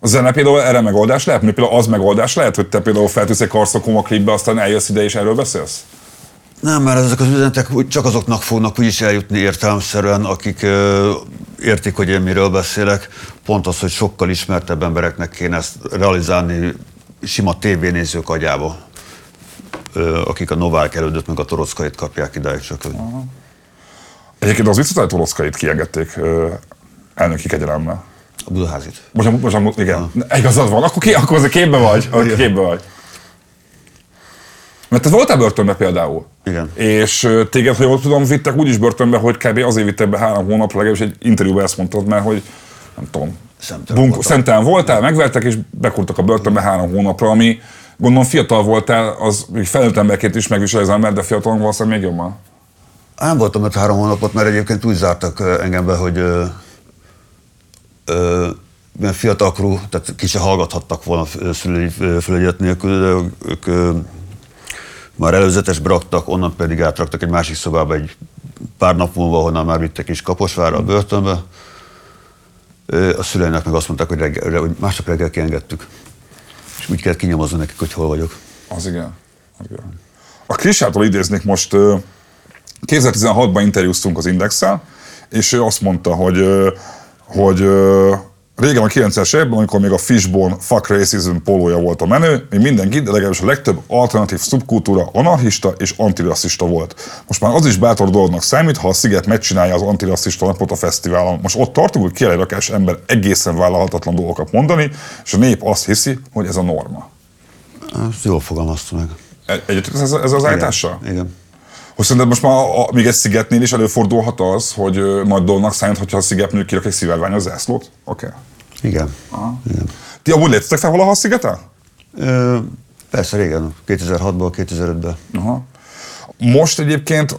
A zene például erre megoldás lehet? Mert például az megoldás lehet, hogy te például feltűnsz egy karszokoma klipbe, aztán eljössz ide és erről beszélsz? Nem, mert ezek az üzenetek csak azoknak fognak úgyis eljutni értelemszerűen, akik értik, hogy én miről beszélek. Pont az, hogy sokkal ismertebb embereknek kéne ezt realizálni sima tévénézők agyába, akik a Novák elődöt meg a Torockait kapják idáig csak. Hogy... Egyébként az vicces, hogy Toroszkait kiengedték elnöki kegyelemmel. A Budaházit. Most, most igen, igazad van, akkor, ki, akkor azért képbe vagy, akkor képbe vagy. Mert te voltál börtönbe például. Igen. És téged, ha jól tudom, vittek úgy is börtönbe, hogy kb. azért vittek be három hónapra, legalábbis egy interjúban ezt mondtad, mert hogy nem tudom, Szemtelen bunk, szemtelen voltál, megvertek és bekurtak a börtönbe három hónapra, ami gondolom fiatal voltál, az még felnőtt emberként is megvisel az ember, de fiatalon valószínűleg még jobban. Nem voltam ott három hónapot, mert egyébként úgy zártak engem be, hogy ö, ö, fiatalkorú, tehát ki se hallgathattak volna szülői ö, felügyelet nélkül, de ők ö, már előzetesbe raktak, onnan pedig átraktak egy másik szobába egy pár nap múlva, honnan már vittek is Kaposvárra a börtönbe. A szüleinek meg azt mondták, hogy, reggel, hogy másnap reggel kiengedtük. És úgy kellett kinyomozni nekik, hogy hol vagyok. Az igen. Az igen. A Krisától idéznék most, ö, 2016-ban interjúztunk az Indexel, és ő azt mondta, hogy, hogy régen a 90-es években, amikor még a Fishbone Fuck Racism pólója volt a menő, még mindenki, de legalábbis a legtöbb alternatív szubkultúra anarchista és antirasszista volt. Most már az is bátor dolognak számít, ha a Sziget megcsinálja az antirasszista napot a fesztiválon. Most ott tartunk, hogy kiáll egy rakás ember egészen vállalhatatlan dolgokat mondani, és a nép azt hiszi, hogy ez a norma. Ezt jól fogalmazta meg. Egy- Egyetlen ez, ez az állítással? Igen. Igen. Hogy szerinted most már a, a, még egy szigetnél is előfordulhat az, hogy ö, nagy dolognak számít, hogyha a szigetnő kirak egy szivárványos zászlót? Oké. Okay. Igen. Igen. Ti amúgy léptetek fel valaha a szigeten? Ö, persze régen, 2006-ból, 2005-ben. Aha. Most egyébként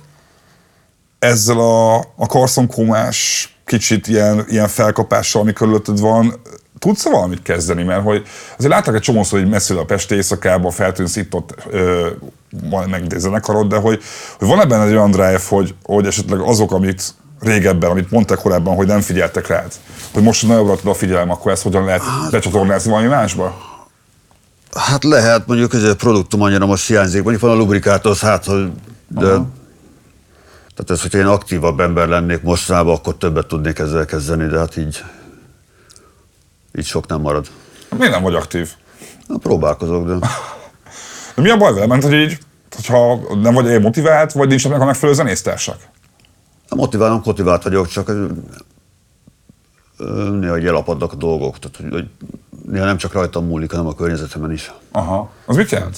ezzel a, a karszonkómás kicsit ilyen, ilyen felkapással, ami körülötted van, tudsz valamit kezdeni? Mert hogy azért láttak egy csomószor, hogy messzire a Pesti éjszakában feltűnsz itt ott ö, zenekarod, de hogy, hogy van ebben egy olyan drive, hogy, hogy esetleg azok, amit régebben, amit mondták korábban, hogy nem figyeltek rád, hogy most nagyobbra tudod a figyelem, akkor ezt hogyan lehet becsatornázni valami másba? Hát lehet, mondjuk hogy a produktum annyira most hiányzik, mondjuk van a lubrikátor, az hát, hogy de, tehát ez, hogyha én aktívabb ember lennék mostanában, akkor többet tudnék ezzel kezdeni, de hát így, így sok nem marad. Miért nem vagy aktív? Na, próbálkozok, de De mi a baj vele? Mert hogy így, hogyha nem vagy motivált, vagy nincsenek a megfelelő zenésztársak? Nem motiválom, motivált vagyok, csak néha így elapadnak a dolgok, tehát hogy, hogy néha nem csak rajtam múlik, hanem a környezetemen is. Aha. Az mit jelent?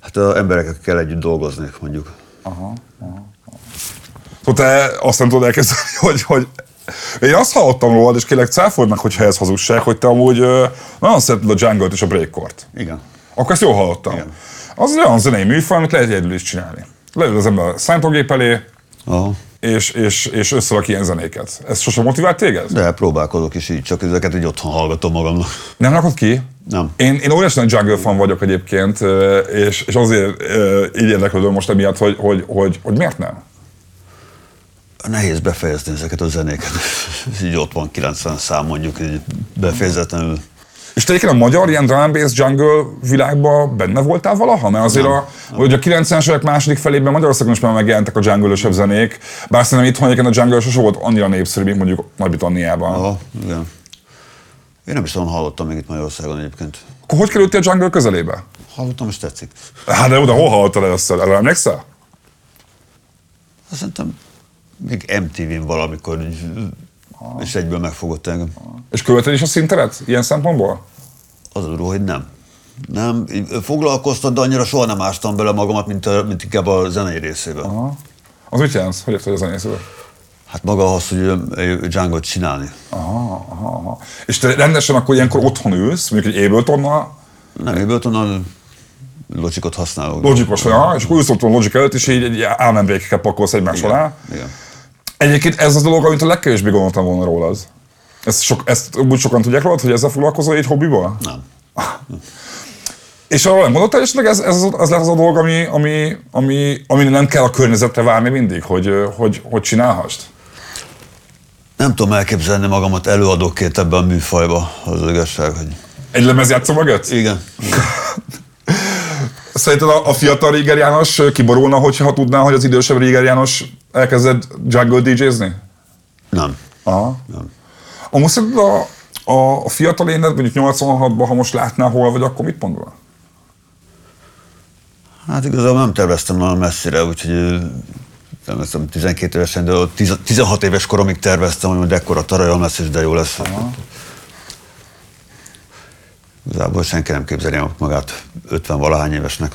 Hát a emberekkel kell együtt dolgozni, mondjuk. Aha. aha. Szóval te azt nem tudod elkezdeni, hogy, hogy én azt hallottam rólad, és kérlek cáfold meg, hogyha ez hazugság, hogy te amúgy ö, nagyon szereted a jungle és a breakcore-t. Igen. Akkor ezt jól hallottam. Igen. Az olyan zenei műfaj, amit lehet egyedül is csinálni. Leül az ember a számítógép elé, Aha. És, és, és összerak ilyen zenéket. Ez sosem motivált téged? De próbálkozok is így, csak ezeket így otthon hallgatom magamnak. Nem rakod ki? Nem. Én, én óriási nagy jungle fan vagyok egyébként, és, és azért így érdeklődöm most emiatt, hogy, hogy, hogy, hogy miért nem? Nehéz befejezni ezeket a zenéket. Ez így ott van 90 szám mondjuk, így befejezetlenül. És te a magyar ilyen drum bass jungle világban benne voltál valaha? Mert azért a, hogy a 90-es évek második felében Magyarországon is már megjelentek a jungle zenék, bár szerintem itthon egyébként a jungle sose volt annyira népszerű, mint mondjuk Nagy-Britanniában. Aha, igen. Én nem is tudom, hallottam még itt Magyarországon egyébként. Akkor hogy kerültél a jungle közelébe? Hallottam, és tetszik. Hát de oda hol hallottál először? Erre emlékszel? Azt szerintem még MTV-n valamikor, így, és egyből megfogott engem. És követed is a szinteret ilyen szempontból? Az durva, hogy nem. Nem, foglalkoztat, de annyira soha nem ástam bele magamat, mint, a, mint inkább a zenei részében. Aha. Az mit jelent? Hogy érted a zenészről? Hát maga az, hogy egy Django-t csinálni. Aha, aha, aha. És te rendesen akkor ilyenkor otthon ülsz, mondjuk egy Abletonnal, Nem, Ableton logikot használok. logikos vagy, aha, és akkor ülsz otthon Logic előtt, és így egy álmembrékeket pakolsz egymás Igen. alá. Igen. Egyébként ez az a dolog, amit a legkevésbé gondoltam volna rólad. Ezt, sok, ezt úgy sokan tudják rólad, hogy ezzel foglalkozol egy hobbiból? Nem. És arra nem gondoltál, és ez, ez az, az lesz az a dolog, ami, ami, ami, ami nem kell a környezetre várni mindig, hogy, hogy, hogy csinálhassd? Nem tudom elképzelni magamat előadóként ebben a műfajba, az, az igazság, hogy... Egy lemezjátszó mögött? Igen. Szerinted a, a fiatal Réger János kiborulna, hogyha tudná, hogy az idősebb Réger János elkezdett jungle DJ-zni? Nem. Aha. Nem. Amúgy szerinted a, a, a fiatal éned, mondjuk 86-ban, ha most látnál hol vagy, akkor mit mondol? Hát igazából nem terveztem nagyon messzire, úgyhogy nem tudom, 12 évesen, de ott 10 16 éves koromig terveztem, hogy majd ekkora tarajom lesz, és de jó lesz. Igazából senki nem képzeli magát 50 valahány évesnek.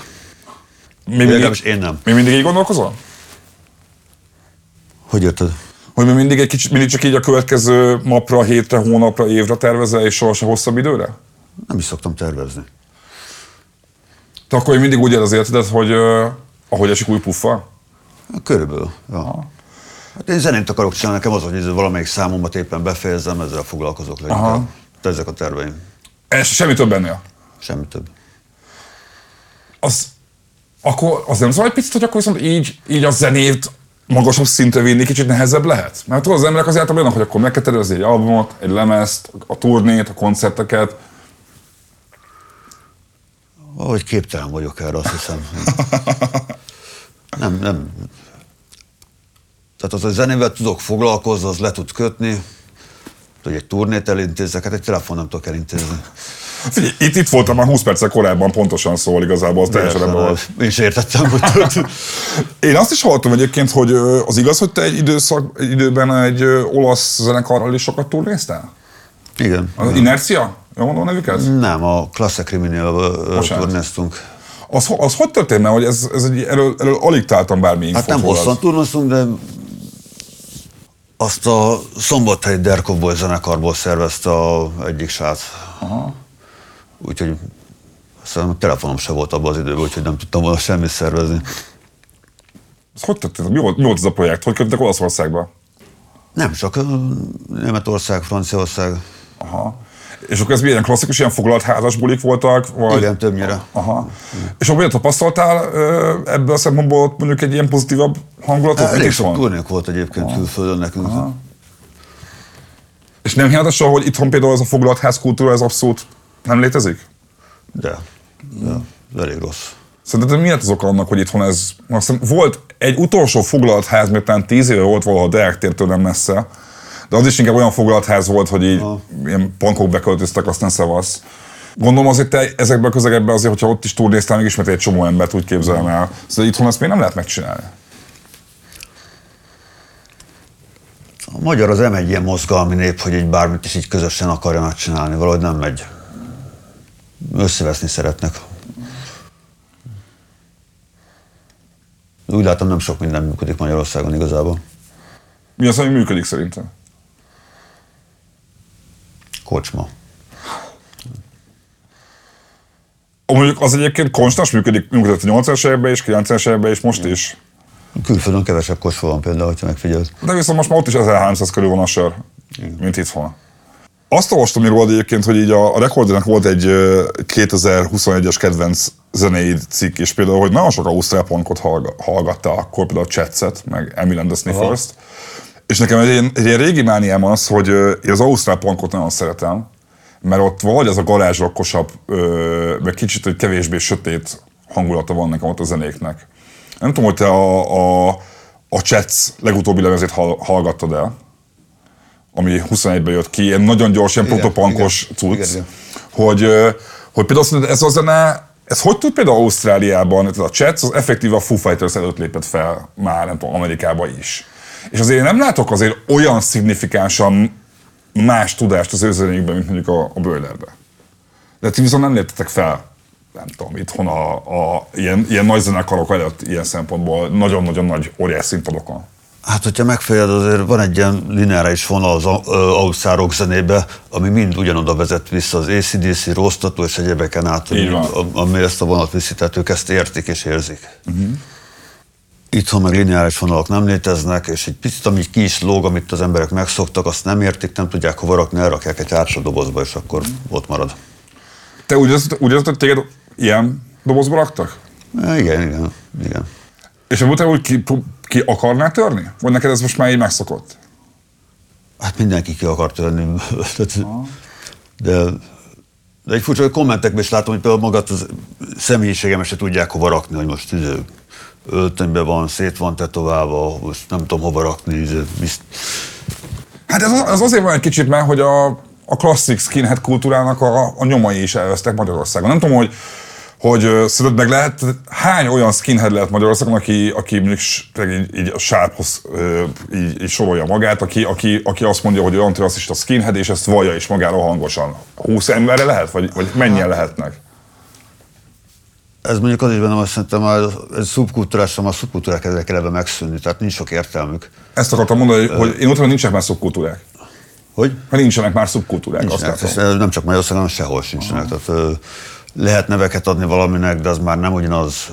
Mi mindig, Legalábbis én nem. mi mindig így gondolkozol? Hogy érted? Hogy mi mindig egy kicsit, mindig csak így a következő napra, hétre, hónapra, évre tervezel, és sohasem hosszabb időre? Nem is szoktam tervezni. Te akkor mindig úgy él az életedet, hogy uh, ahogy esik új puffa? Körülbelül, ja. Hát én zenét akarok csinálni, nekem az, hogy valamelyik számomat éppen befejezzem, ezzel foglalkozok leginkább. Aha. De ezek a terveim. Ez semmi több ennél. Semmi több. Az, akkor az nem zavar egy picit, hogy akkor viszont így, így a zenét magasabb szintre vinni kicsit nehezebb lehet? Mert tudod, az emberek azért olyanok, hogy akkor meg kell tervezni egy albumot, egy lemezt, a turnét, a koncerteket. Valahogy képtelen vagyok erre, azt hiszem. Nem, nem. Tehát az, hogy zenével tudok foglalkozni, az le tud kötni, hogy egy turnét elintézzek, hát egy telefon nem tudok elintézni. Figyelj, itt, itt voltam már 20 perccel korábban, pontosan szól igazából, az teljesen ebben volt. Én is értettem, hogy. Én azt is hallottam egyébként, hogy az igaz, hogy te egy, időszak, egy időben egy olasz zenekarral is sokat turnéztál? Igen. Az Inercia? Jól mondom a nevüket? Nem, a Classe Criminal turnéztunk. Az, az hogy történt, mert hogy ez, ez egy, erről, erről alig találtam bármi Hát nem infót hosszan turnoztunk, de azt a Szombathelyi Derkov Boy zenekarból szervezte a egyik srác. Úgyhogy aztán a telefonom se volt abban az időben, úgyhogy nem tudtam volna semmit szervezni. Ez hogy történt? Mi volt, mi volt ez a projekt? Hogy kötöttek Olaszországba? Nem csak Németország, Franciaország, Aha. És akkor ez milyen klasszikus, ilyen foglalt házas bulik voltak? Vagy... igen, többnyire. Aha. És akkor miért tapasztaltál ebből a szempontból mondjuk egy ilyen pozitívabb hangulatot? Mit Elég sok turnék volt egyébként külföldön nekünk. És nem hiányzott soha, hogy itthon például ez a foglalt ház kultúra, ez abszolút nem létezik? De, de ez elég rossz. Szerinted mi lett az oka annak, hogy itthon ez... Aztán volt egy utolsó foglalt ház, mert talán tíz éve volt valahol Deák tértől nem messze, de az is inkább olyan foglalt ház volt, hogy így ilyen pankok beköltöztek, aztán szevasz. Gondolom azért te ezekben a közegekben azért, hogyha ott is turnéztál, még ismert egy csomó embert, úgy képzelem el. Szóval itthon ezt még nem lehet megcsinálni. A magyar az nem egy ilyen mozgalmi nép, hogy így bármit is így közösen akarjanak csinálni, valahogy nem megy. Összeveszni szeretnek. Úgy látom, nem sok minden működik Magyarországon igazából. Mi az, ami működik szerintem? Kocsma. Mondjuk az egyébként konstans működik, működött a 80-as években és 90-es években és most is. Külföldön kevesebb kocsma van például, hogyha megfigyeled. De viszont most már ott is 1300 körül van a sör, mint itthon. Azt olvastam még rólad egyébként, hogy így a, a Recordernek volt egy ö, 2021-es kedvenc zenéid cikk, és például, hogy nagyon sok ausztrál punkot hallga- hallgatta akkor, például a Chetset, meg Emil and the Sniffers-t. És nekem egy, ilyen- egy ilyen régi mániám az, hogy én az ausztrál punkot nagyon szeretem, mert ott valahogy az a garázsrokkosabb, ö, meg kicsit, hogy kevésbé sötét hangulata van nekem ott a zenéknek. Nem tudom, hogy te a, a, a Chets legutóbbi lemezét hall, hallgattad el, ami 21-ben jött ki, ilyen nagyon gyors, ilyen protopankos cucc, igen, igen. hogy, hogy például ez a zene, ez hogy tud például Ausztráliában, tehát a Chets az effektíve a Foo Fighters előtt lépett fel már, nem tudom, Amerikában is. És azért én nem látok azért olyan szignifikánsan más tudást az ő zenéjükben, mint mondjuk a, a Boilerbe. De ti viszont nem léptetek fel, nem tudom, itthon a, a ilyen, ilyen nagy zenekarok előtt ilyen szempontból nagyon-nagyon nagy óriás színpadokon. Hát, hogyha megfejed, azért van egy ilyen lineáris vonal az au- ö, ausztrál rock zenébe, ami mind ugyanoda vezet vissza az ACDC, Rostató és egyebeken át, ami ezt a vonat viszi, tehát ők ezt értik és érzik. Uh-huh. Itthon meg lineáris vonalak nem léteznek, és egy picit, ami ki is lóg, amit az emberek megszoktak, azt nem értik, nem tudják hova rakni, elrakják egy hátsó dobozba, és akkor ott marad. Te úgy érzed, úgy érzed, hogy téged ilyen dobozba raktak? E, igen, igen, igen. És ebből te úgy ki, ki akarnál törni? Vagy neked ez most már így megszokott? Hát mindenki ki akar törni. De, de egy furcsa, hogy kommentekben is látom, hogy például magát az személyiségemet se tudják hova rakni, hogy most öltönyben van, szét van tetoválva, most nem tudom hova rakni. Bizt... Hát ez, az- azért van egy kicsit, mert hogy a, a klasszik skinhead kultúrának a, a nyomai is elvesztek Magyarországon. Nem tudom, hogy hogy szerinted meg lehet, hány olyan skinhead lehet Magyarországon, aki, aki mondjuk így, így a sárphoz így, így, sorolja magát, aki, aki, aki azt mondja, hogy ő antirasszista skinhead, és ezt vallja is magáról hangosan. 20 emberre lehet? Vagy, vagy mennyien lehetnek? Ez mondjuk az is benne, azt szerintem már ez szubkultúrás, a szubkultúrák ezek eleve megszűnni, tehát nincs sok értelmük. Ezt akartam mondani, hogy én ott van, nincsenek már szubkultúrák. Hogy? Ha nincsenek már szubkultúrák, azt Nincsenek, ez nem csak Magyarországon, hanem sehol sincsenek. Tehát, ö, lehet neveket adni valaminek, de az már nem ugyanaz,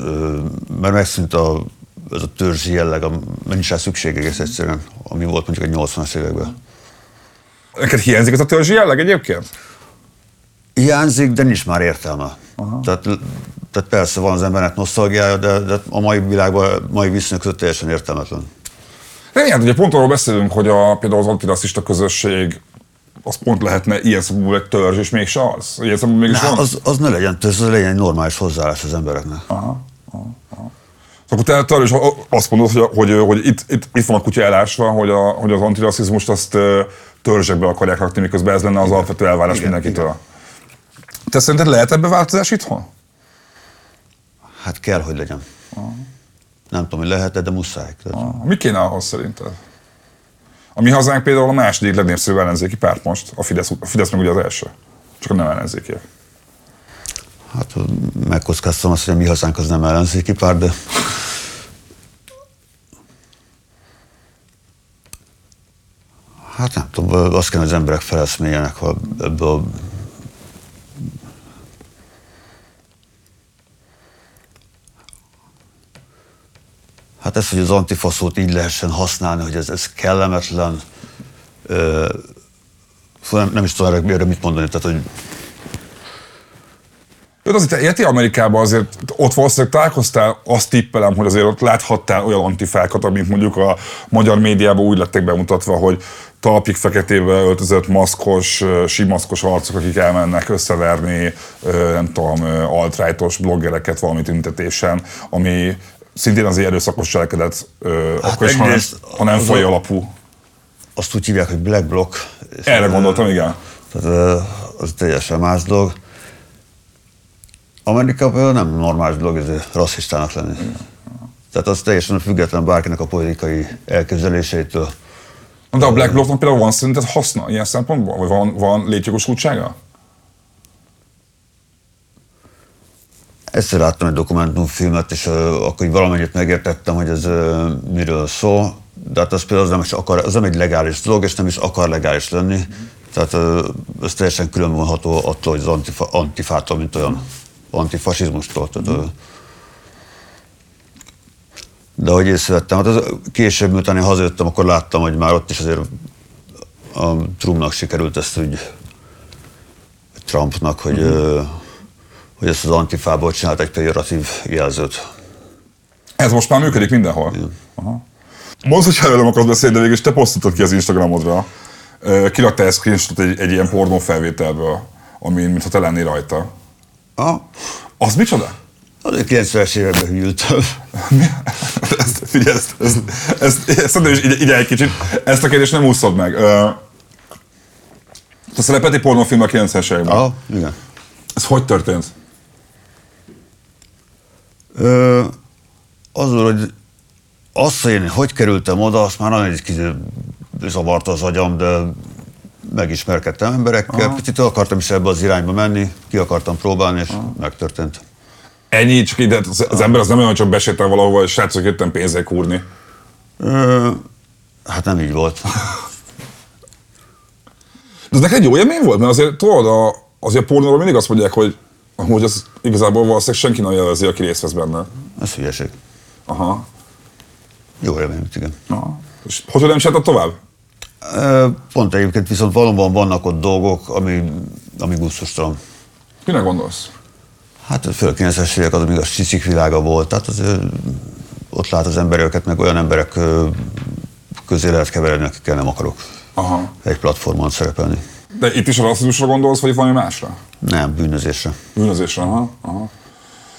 mert megszűnt a, ez a törzsi jelleg, a, nincs rá szükség egész egyszerűen, ami volt mondjuk egy 80-as években. Neked hiányzik ez a törzsi jelleg egyébként? Hiányzik, de nincs már értelme. Tehát, tehát persze van az embernek nosztalgiája, de, de a mai világban, mai viszonyok között teljesen értelmetlen. De ilyen, ugye pont arról beszélünk, hogy a, például az antirasszista közösség az pont lehetne ilyen szempontból egy törzs, és mégse az. Ilyen szempontból mégis Na, van. az, az ne legyen törzs, az legyen egy normális hozzáállás az embereknek. Akkor te, arra is azt mondod, hogy, hogy, hogy itt, itt, itt van a kutya elásva, hogy, a, hogy az antirasszizmust azt törzsekbe akarják rakni, miközben ez lenne az alapvető elvárás Igen, mindenkitől. Te szerinted lehet ebbe változás itthon? Hát kell, hogy legyen. Nem tudom, hogy lehet de muszáj. Tehát, Mi kéne ahhoz szerinted? A mi hazánk például a második legnépszerűbb ellenzéki párt most, a Fidesz, a Fidesz meg ugye az első. Csak nem ellenzékiek. Hát megkockáztam azt, hogy a mi hazánk az nem ellenzéki pár, de Hát nem tudom, azt kell, hogy az emberek feleszméljenek ha ebből. Hát ez, hogy az antifaszót így lehessen használni, hogy ez, ez kellemetlen, ö, szóval nem, nem is tudom erre, erre mit mondani, tehát hogy Őt azért te érti Amerikában azért ott valószínűleg találkoztál, azt tippelem, hogy azért ott láthattál olyan antifákat, amik mondjuk a magyar médiában úgy lettek bemutatva, hogy talpig feketébe öltözött maszkos, simaszkos arcok, akik elmennek összeverni, nem tudom, alt-rightos bloggereket valami tüntetésen, ami szintén az erőszakos cselekedet, ö, Hát akkor is, ha nem, ha nem a- alapú. azt úgy hívják, hogy Black Bloc. és, Erre gondoltam, igen. Tehát az teljesen más dolog. Amerikában nem normális dolog ez rasszistának lenni. Tehát az teljesen független bárkinek a politikai elképzeléseitől. De a Black Blocnak például van szerinted haszna ilyen szempontból? Vagy van, van létjogosultsága? Egyszer láttam egy dokumentumfilmet, és uh, akkor valamennyit megértettem, hogy ez uh, miről szól, de hát az például az nem, is akar, az nem egy legális dolog, és nem is akar legális lenni. Tehát uh, ez teljesen különvonható attól, hogy az antifa, antifától, mint olyan antifasizmustól. Tehát, uh, de hogy észrevettem, hát az, később, miután én hazajöttem, akkor láttam, hogy már ott is azért a Trumpnak sikerült ezt úgy Trumpnak, hogy, ö, hogy ezt az antifából csinált egy pejoratív jelzőt. Ez most már működik mindenhol. Aha. Mondd, hogy előre akarsz beszélni, de végül is te posztoltad ki az Instagramodra. Ö, Kiraktál egy screenshotot egy, egy ilyen pornó felvételből, amin mintha te lennél rajta. Ah, Az micsoda? az egy 90-es években hűltem. Ezt, figyelj, ezt, ezt, ezt, ezt, ezt ide, ide, egy kicsit. Ezt a kérdést nem úszod meg. Te szerepelt egy pornófilm a 90-es években. Ah, igen. Ez hogy történt? Ö, azzal, hogy azt, hogy én hogy kerültem oda, azt már nagyon egy kicsit zavarta az agyam, de megismerkedtem emberekkel, Aha. picit akartam is ebbe az irányba menni, ki akartam próbálni, és megtörtént. Ennyi, csak ide, az, az ember az nem olyan, hogy csak besétál valahova, hogy srácok, jöttem pénzzel kúrni. Ö, hát nem így volt. De ez neked jó élmény volt? Mert azért tudod, a, azért a pornóról mindig azt mondják, hogy, hogy az igazából valószínűleg senki nem jelezi, aki részt vesz benne. Ez hülyeség. Aha. Jó élmény, igen. Aha. És hogy nem csináltad tovább? Pont egyébként viszont valóban vannak ott dolgok, ami, ami gusztustalan. Minek gondolsz? Hát főleg 90-es évek az, amíg a csicik világa volt, tehát azért ott lát az ember őket, meg olyan emberek közé lehet keveredni, akikkel nem akarok Aha. egy platformon szerepelni. De itt is a rasszizmusra gondolsz, vagy valami másra? Nem, bűnözésre. Bűnözésre, aha. aha.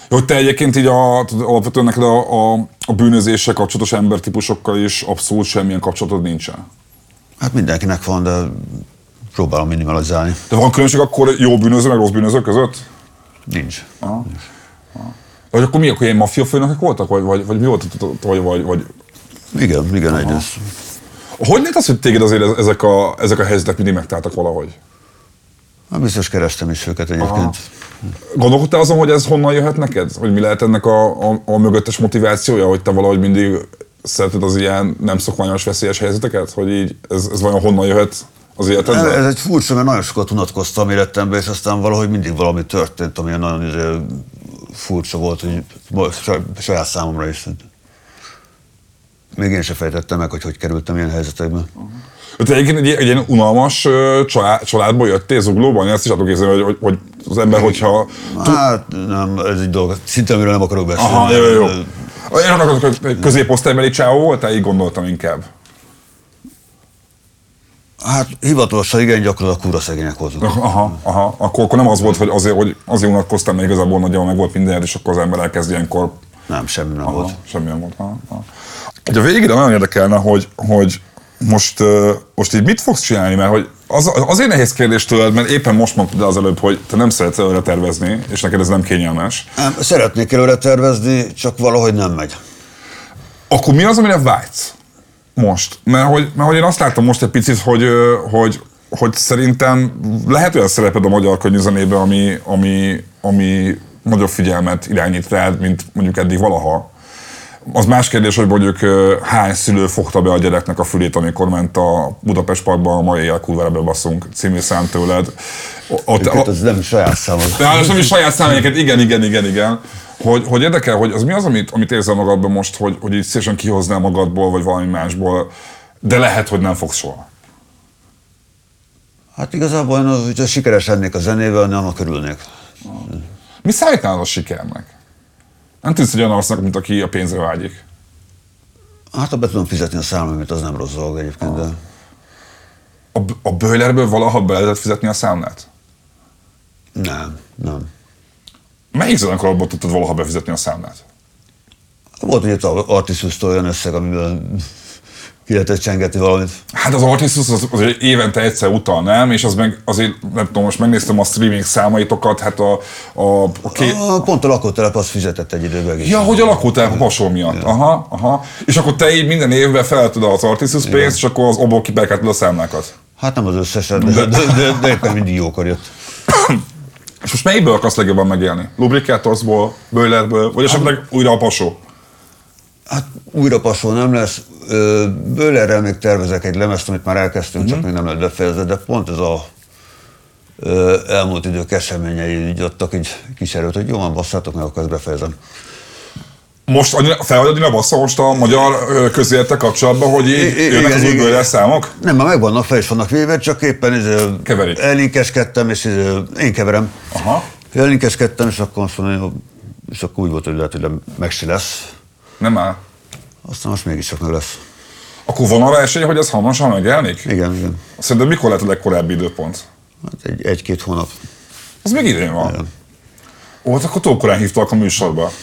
Jó, hogy te egyébként így a, tudod, alapvetően neked a, a, a bűnözéssel kapcsolatos embertípusokkal is abszolút semmilyen kapcsolatod nincsen. Hát mindenkinek van, de próbálom minimalizálni. De van különbség akkor jó bűnöző, meg rossz bűnöző között? Nincs. Aha. Vagy akkor mi, akkor ilyen maffia főnökök voltak? Vagy, vagy, vagy mi volt? Vagy, vagy, vagy, Igen, igen, egy ez. Hogy lehet az, hogy téged azért ezek a, ezek a helyzetek mindig megtáltak valahogy? Hát biztos kerestem is őket egyébként. Gondolkodtál azon, hogy ez honnan jöhet neked? Hogy mi lehet ennek a, a, a mögöttes motivációja, hogy te valahogy mindig szereted az ilyen nem szokványos, veszélyes helyzeteket? Hogy így ez, ez vajon honnan jöhet az életedben? Ez, ez egy furcsa, mert nagyon sokat unatkoztam életemben, és aztán valahogy mindig valami történt, ami nagyon izé, furcsa volt, hogy saját számomra is. Még én sem fejtettem meg, hogy hogy kerültem ilyen helyzetekbe. Uh-huh. Te egyébként egy, egy ilyen unalmas család, családból jöttél zuglóban? Ezt is tudok képzelni, hogy, hogy, az ember, hogyha... Hát nem, ez egy dolog, szinte amiről nem akarok beszélni. Aha, jó, jó. Én akarok, hogy középosztálybeli csávó volt, így gondoltam inkább. Hát hivatalosan igen, gyakran a kúra szegények voltunk. Aha, aha. Akkor, akkor nem az volt, hogy azért, hogy azért unatkoztam, mert igazából nagyjából meg volt minden, és akkor az ember elkezd ilyenkor... Nem, semmi nem aha, volt. Semmi nem volt. Aha, aha. Ugye a végére nagyon érdekelne, hogy, hogy most, most így mit fogsz csinálni, mert hogy az, azért nehéz kérdés tőled, mert éppen most mondtad az előbb, hogy te nem szeretsz előre tervezni, és neked ez nem kényelmes. Nem, szeretnék előre tervezni, csak valahogy nem megy. Akkor mi az, amire vágysz most? Mert hogy, mert hogy én azt láttam most egy picit, hogy, hogy, hogy szerintem lehet olyan szereped a magyar könyvzenében, ami, ami, ami nagyobb figyelmet irányít rád, mint mondjuk eddig valaha. Az más kérdés, hogy mondjuk hány szülő fogta be a gyereknek a fülét, amikor ment a Budapest Parkban a mai éjjel kurvára bebaszunk című szám tőled. Ott, a, az nem saját számod. De az nem is saját szám, igen, igen, igen, igen. Hogy, hogy érdekel, hogy az mi az, amit, amit érzel magadban most, hogy, hogy így szívesen kihoznál magadból, vagy valami másból, de lehet, hogy nem fogsz soha. Hát igazából, hogyha sikeres lennék a zenével, nem a körülnék. Mi számítál a sikernek? Nem tudsz egy olyan arcnak, mint aki a pénzre vágyik. Hát, ha be tudom fizetni a számlámat, az nem rossz dolog egyébként, de... A, a bőlerből valaha be lehetett fizetni a számlát? Nem, nem. Melyik zenekarból tudtad valaha befizetni a számlát? Volt ugye Artisus-tól olyan összeg, amivel ki lehetett csengetni valamit. Hát az Artisus az, az évente egyszer utal, nem? És az meg azért, nem tudom, most megnéztem a streaming számaitokat, hát a... a, a, ké... a pont a lakótelep az fizetett egy időben. Ja, hogy a lakótelep a pasó miatt. Ja. Aha, aha. És akkor te így minden évben feltudod az Artisus pénzt, és akkor az obból kiperkedted a számlákat. Hát nem az összeset, de, de, de, de éppen mindig jókor jött. És most melyikből akarsz legjobban megélni? Lubrikátorsból, boilerből, vagy esetleg újra a pasó? Hát újra pasó nem lesz. Bőlerrel még tervezek egy lemezt, amit már elkezdtünk, uh-huh. csak mhm. még nem lehet befejezni, de pont ez a elmúlt idők eseményei így adtak egy kis erőt, hogy jó van, basszátok meg, akkor ezt befejezem. Most felhagyod a bassza most a magyar közéletek kapcsolatban, hogy így I- jönnek az új számok? Nem, már megvannak, fel is vannak véve, csak éppen ez, elinkeskedtem, és ez, én keverem. Aha. Elinkeskedtem, és akkor azt mondom, és akkor úgy volt, hogy lehet, hogy meg se lesz. Nem áll. Aztán most mégis csak meg lesz. Akkor van arra esély, hogy ez hamarosan megjelenik? Igen, igen. Szerintem mikor lehet a legkorábbi időpont? Hát egy, egy-két hónap. Az még idén van. Igen. Ó, hát akkor túl korán hívtalak a műsorba.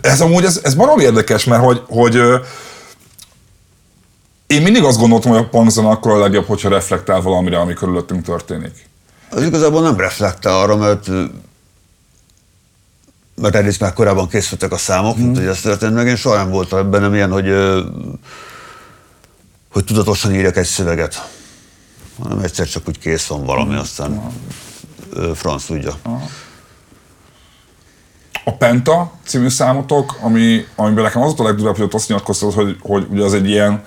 ez amúgy, ez, ez barom érdekes, mert hogy, hogy én mindig azt gondoltam, hogy a punkzene akkor a legjobb, hogyha reflektál valamire, ami körülöttünk történik. Az igazából nem reflektál arra, mert mert egyrészt már korábban készültek a számok, mm. hogy ez történt meg, én soha nem voltam nem ilyen, hogy, hogy tudatosan írjak egy szöveget, hanem egyszer csak úgy kész van valami, mm. aztán franc tudja. Aha. A Penta című számotok, ami, amiben nekem az a legdurább, hogy ott azt nyilatkoztad, hogy, hogy ugye az egy ilyen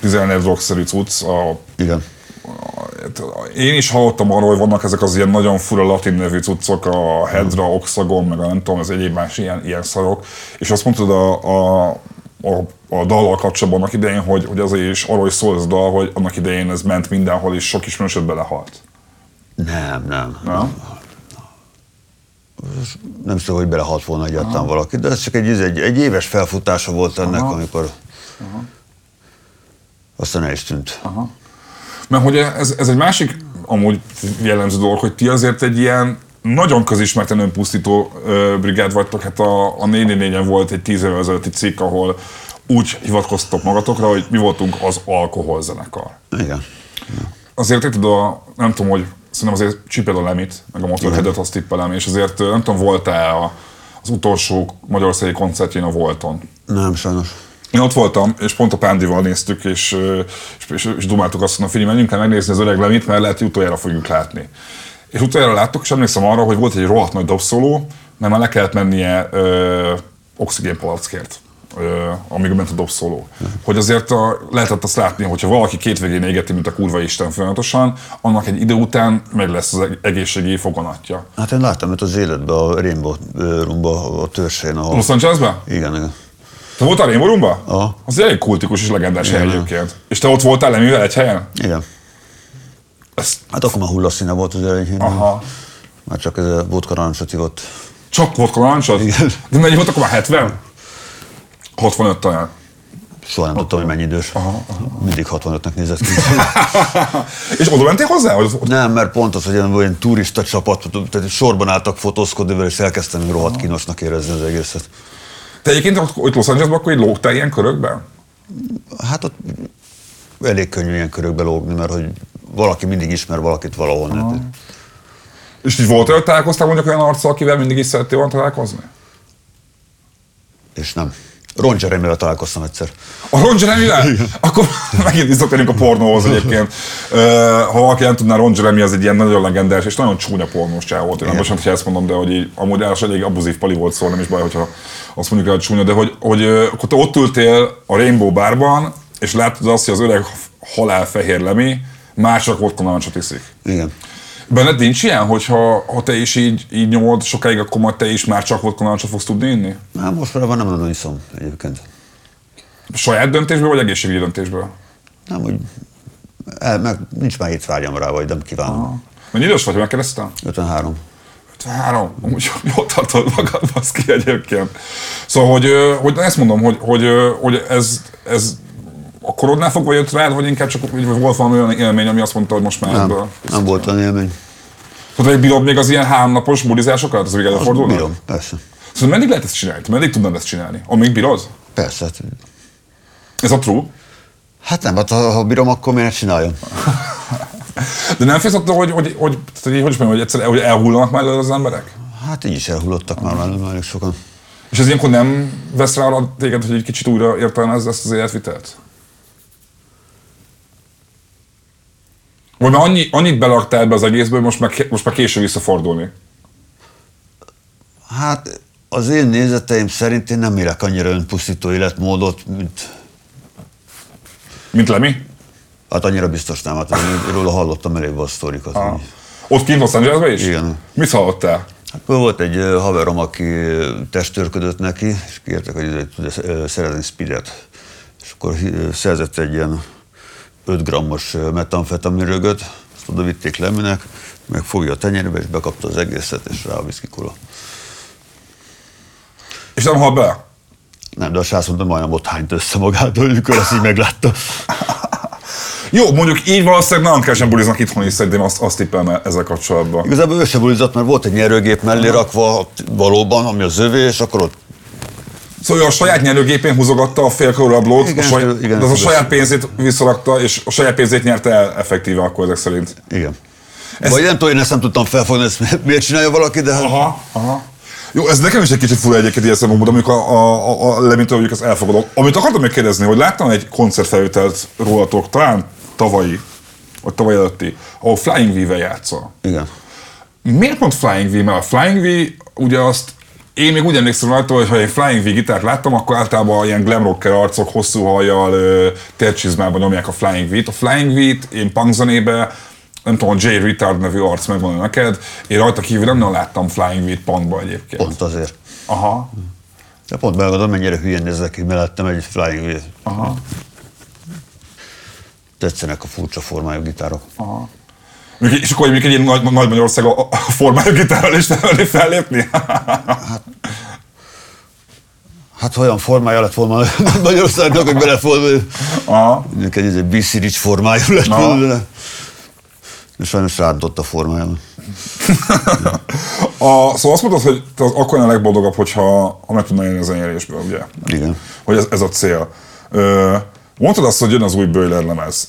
14 rockszerű cucc. A, Igen. Én is hallottam arról, hogy vannak ezek az ilyen nagyon fura latin nevű cuccok, a Hedra, Oxagon, meg a nem tudom, az egyéb más ilyen, ilyen szarok, és azt mondtad a, a, a, a dallal kapcsolatban annak idején, hogy, hogy azért is arról is szól ez a dal, hogy annak idején ez ment mindenhol, és sok ismerősöd belehalt. Nem, nem. Nem? Nem szó, hogy belehalt volna egyáltalán valaki, de ez csak egy, egy, egy éves felfutása volt ennek, Aha. amikor Aha. aztán el is tűnt. Aha. Mert hogy ez, ez egy másik amúgy jellemző dolog, hogy ti azért egy ilyen nagyon közismerten önpusztító brigád vagytok. Hát a, a 4 volt egy tíz évvel ezelőtti cikk, ahol úgy hivatkoztok magatokra, hogy mi voltunk az alkoholzenekar. Igen. Azért érted, a, nem tudom, hogy szerintem azért csipel a lemit, meg a Motorheadet azt tippelem, és azért nem tudom, volt-e az utolsó magyarországi koncertjén a Volton? Nem, sajnos. Én ott voltam, és pont a Pándival néztük, és, és, és, és dumáltuk azt, hogy Fili, menjünk el megnézni az öreg lemit, mert lehet, hogy utoljára fogjuk látni. és utoljára láttuk, és emlékszem arra, hogy volt egy rohadt nagy dobszóló, mert már le kellett mennie ö, oxigénpalackért amíg ment a dobszóló. Hogy azért a, lehetett azt látni, hogyha valaki két végén égeti, mint a kurva Isten folyamatosan, annak egy idő után meg lesz az egészségi foganatja. Hát én láttam őt az életben, a Rainbow Roomba, a törsén, ahol... Los Angelesben? Igen, igen. Te voltál Roomba? Aha. Az elég kultikus és legendás hely egyébként. És te ott voltál lemivel egy helyen? Igen. Ezt, Hát akkor már hullaszíne volt az elején. aha. Már csak ez a vodka rancsot ivott. Csak vodka lancsod? Igen. De mennyi volt akkor már 70? 65 talán. Soha nem tudtam, hogy mennyi idős. Aha, Mindig 65-nek nézett ki. és oda mentél hozzá? Hogy ott- nem, mert pont az, hogy ilyen, olyan turista csapat, tehát sorban álltak fotózkodni vele, és elkezdtem rohadt kínosnak érezni az egészet. Te egyébként ott, ott Los Angelesben akkor így lógtál ilyen körökben? Hát ott elég könnyű ilyen körökbe lógni, mert hogy valaki mindig ismer valakit valahol. És így volt olyan, találkoztál mondjuk olyan arccal, akivel mindig is szerettél volna találkozni? És nem. Ron Jeremy-vel találkoztam egyszer. A Ron Jeremy-vel? Akkor megint visszatérünk a pornóhoz egyébként. Ha valaki nem tudná, Ron Jeremy az egy ilyen nagyon legendás és nagyon csúnya pornós csáv volt. Én nem bocsánat, hogy ezt mondom, de hogy így, amúgy ráadásul elég abuzív pali volt szó, nem is baj, hogyha azt mondjuk el, hogy csúnya, de hogy, hogy akkor te ott ültél a Rainbow Barban, és láttad azt, hogy az öreg halálfehér lemi mások vodka narancsot iszik. Igen. Benned nincs ilyen, hogyha ha te is így, így nyomod sokáig, akkor majd te is már csak vodka narancsot fogsz tudni inni? Hát most már nem nagyon iszom egyébként. Saját döntésből, vagy egészségügyi döntésből? Nem, hogy el, meg nincs már étvágyam rá, vagy nem kívánom. Mennyi idős vagy, megkérdeztem? 53. 53, amúgy jól tartod magad, baszki egyébként. Szóval, hogy, hogy ezt mondom, hogy, hogy, hogy ez, ez a korodnál fogva jött rád, vagy inkább csak vagy volt valami olyan élmény, ami azt mondta, hogy most már Nem, ebből. nem volt olyan élmény. Tehát, hogy bírod még az ilyen háromnapos bulizásokat? Ez még előfordul? Bírom, persze. Szóval meddig lehet ezt csinálni? Meddig tudnád ezt csinálni? Amíg bírod? Persze. Hát, Ez a true? hát nem, hát ha, ha bírom, akkor miért csináljam? De nem félsz attól, hogy, hogy, hogy, hogy, hogy, is mondjam, hogy egyszer hogy elhullanak már az emberek? Hát így is elhullottak már elég sokan. És ez ilyenkor nem vesz rá arra téged, hogy egy kicsit újra értelmezd ezt az életvitelt? Vagy már annyi, annyit belaktál ebbe az egészbe, hogy most már, most már később visszafordulni. Hát az én nézeteim szerint én nem élek annyira önpusztító életmódot, mint Mint Lemi? Hát annyira biztos nem, hát én róla hallottam elég a sztorikat. Ah. Ott kint Los Angelesben is? Igen. Mit hallottál? Hát volt egy haverom, aki testőrködött neki, és kértek, hogy ide tud ö, szerezni speedet. És akkor szerzett egy ilyen 5 grammos ö, metamfetaminrögöt, azt oda vitték Leminek, meg fogja a tenyérbe, és bekapta az egészet, és rá a whisky kola. És nem hal bele? Nem, de a srác mondta, majdnem ott hányt össze magát, amikor ezt így meglátta. Jó, mondjuk így valószínűleg nagyon kevesen buliznak itthon is, szerintem azt, azt tippelem ezzel kapcsolatban. Igazából ő se bulizott, mert volt egy nyerőgép mellé rakva valóban, ami az övé, és akkor ott Szóval ő a saját nyerőgépén húzogatta a félkórablót, Igen, a saját, igen, de az a saját pénzét visszarakta, és a saját pénzét nyerte el effektíve akkor ezek szerint. Igen. Ez... Vagy nem tudom, én ezt nem tudtam felfogni, ezt mi- miért csinálja valaki, de. Aha, aha. Jó, ez nekem is egy kicsit fura egyébként ilyen szempontból, de amikor a, a, a lemintől mondjuk ezt elfogadom. Amit akartam még kérdezni, hogy láttam egy koncertfelvételt rólatok, talán tavalyi, vagy tavaly előtti, ahol Flying V-vel játszol. Igen. Miért pont Flying V? Mert a Flying V, ugye azt én még úgy emlékszem rajta, hogy ha egy Flying V gitárt láttam, akkor általában ilyen glam rocker arcok hosszú hajjal, tércsizmában nyomják a Flying V-t. A Flying V-t én punkzenébe, nem tudom, a Jay Retard nevű arc megvan neked, én rajta kívül nem nagyon láttam Flying V-t punkba egyébként. Pont azért. Aha, De pont megadom, mennyire hülyén nézek ki, mellettem egy Flying V. aha, Tetszenek a furcsa formájú gitárok. aha. Mondjuk- És akkor mondjuk egy nagy, nagy Magyarország a, a formájú gitárral is felé fellépni? Hát olyan formája lett volna Magyarországnak, hogy. Aha. Neked ez egy BC Rich formájú lett Na. volna. De sajnos rántott a formájában. A, szóval azt mondtad, hogy te az akkor a legboldogabb, hogyha ha meg tudnál élni a zenyerésből, ugye? Igen. Hogy ez, ez a cél. Ö, mondtad azt, hogy jön az új Böjler lemez.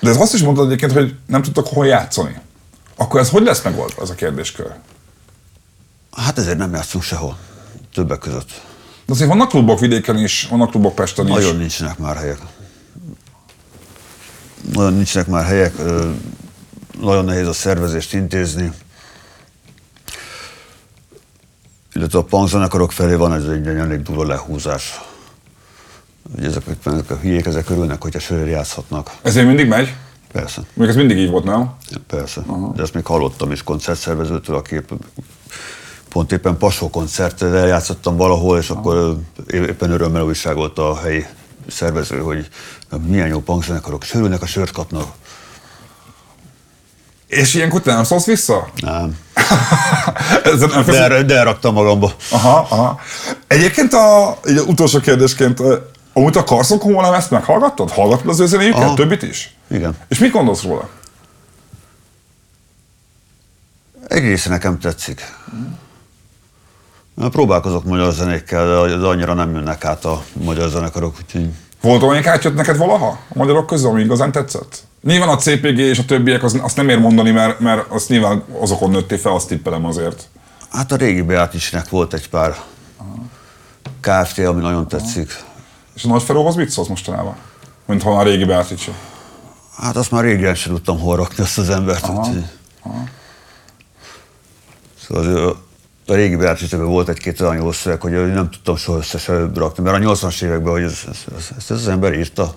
De ez azt is mondtad egyébként, hogy nem tudtak hol játszani. Akkor ez hogy lesz megoldva, ez a kérdéskör? Hát ezért nem játszunk sehol. Többek között. De azért vannak klubok vidéken is, vannak klubok Pesten is. Nagyon nincsenek már helyek. Nagyon nincsenek már helyek. Nagyon nehéz a szervezést intézni. Illetve a punkzenekarok felé van ez egy elég durva lehúzás. Hogy ezek, ezek a hülyék ezek örülnek, hogyha sörért játszhatnak. Ezért mindig megy? Persze. Még ez mindig így volt, nem? Persze. Uh-huh. De ezt még hallottam is koncertszervezőtől, aki pont éppen Pasó koncertre eljátszottam valahol, és uh-huh. akkor éppen örömmel újságolta a helyi szervező, hogy milyen jó punkzenekarok, sörülnek, a sört kapnak. És ilyenkor te nem szólsz vissza? Nem. Nem De, de, de raktam magamba. Aha, aha. Egyébként a, így utolsó kérdésként, amúgy a Carson Common ezt meghallgattad? Hallgattad az ő zenéjüket? Aha. Többit is? Igen. És mit gondolsz róla? Egy része nekem tetszik. Na, Próbálkozok magyar zenékkel, de- annyira nem jönnek át a magyar zenekarok, úgyhogy Volt olyan, átjött neked valaha a magyarok közül, ami igazán tetszett? Nyilván a CPG és a többiek az, azt nem ér mondani, mert, mert azt nyilván azokon nőttél fel, azt tippelem azért. hát a régi Beatrice-nek volt egy pár KFT, ami nagyon tetszik. És a nagy Feróhoz mit szólsz mostanában? Mint ha a régi Beatrice. Hát azt már régen sem tudtam hol rakni azt az embert. Úgyhogy... Szóval az, a- a régi beatrice volt egy-két olyan jó szöveg, hogy nem tudtam soha össze se rakni, mert a 80-as években, hogy ez, ez, ez, ezt az ember írta.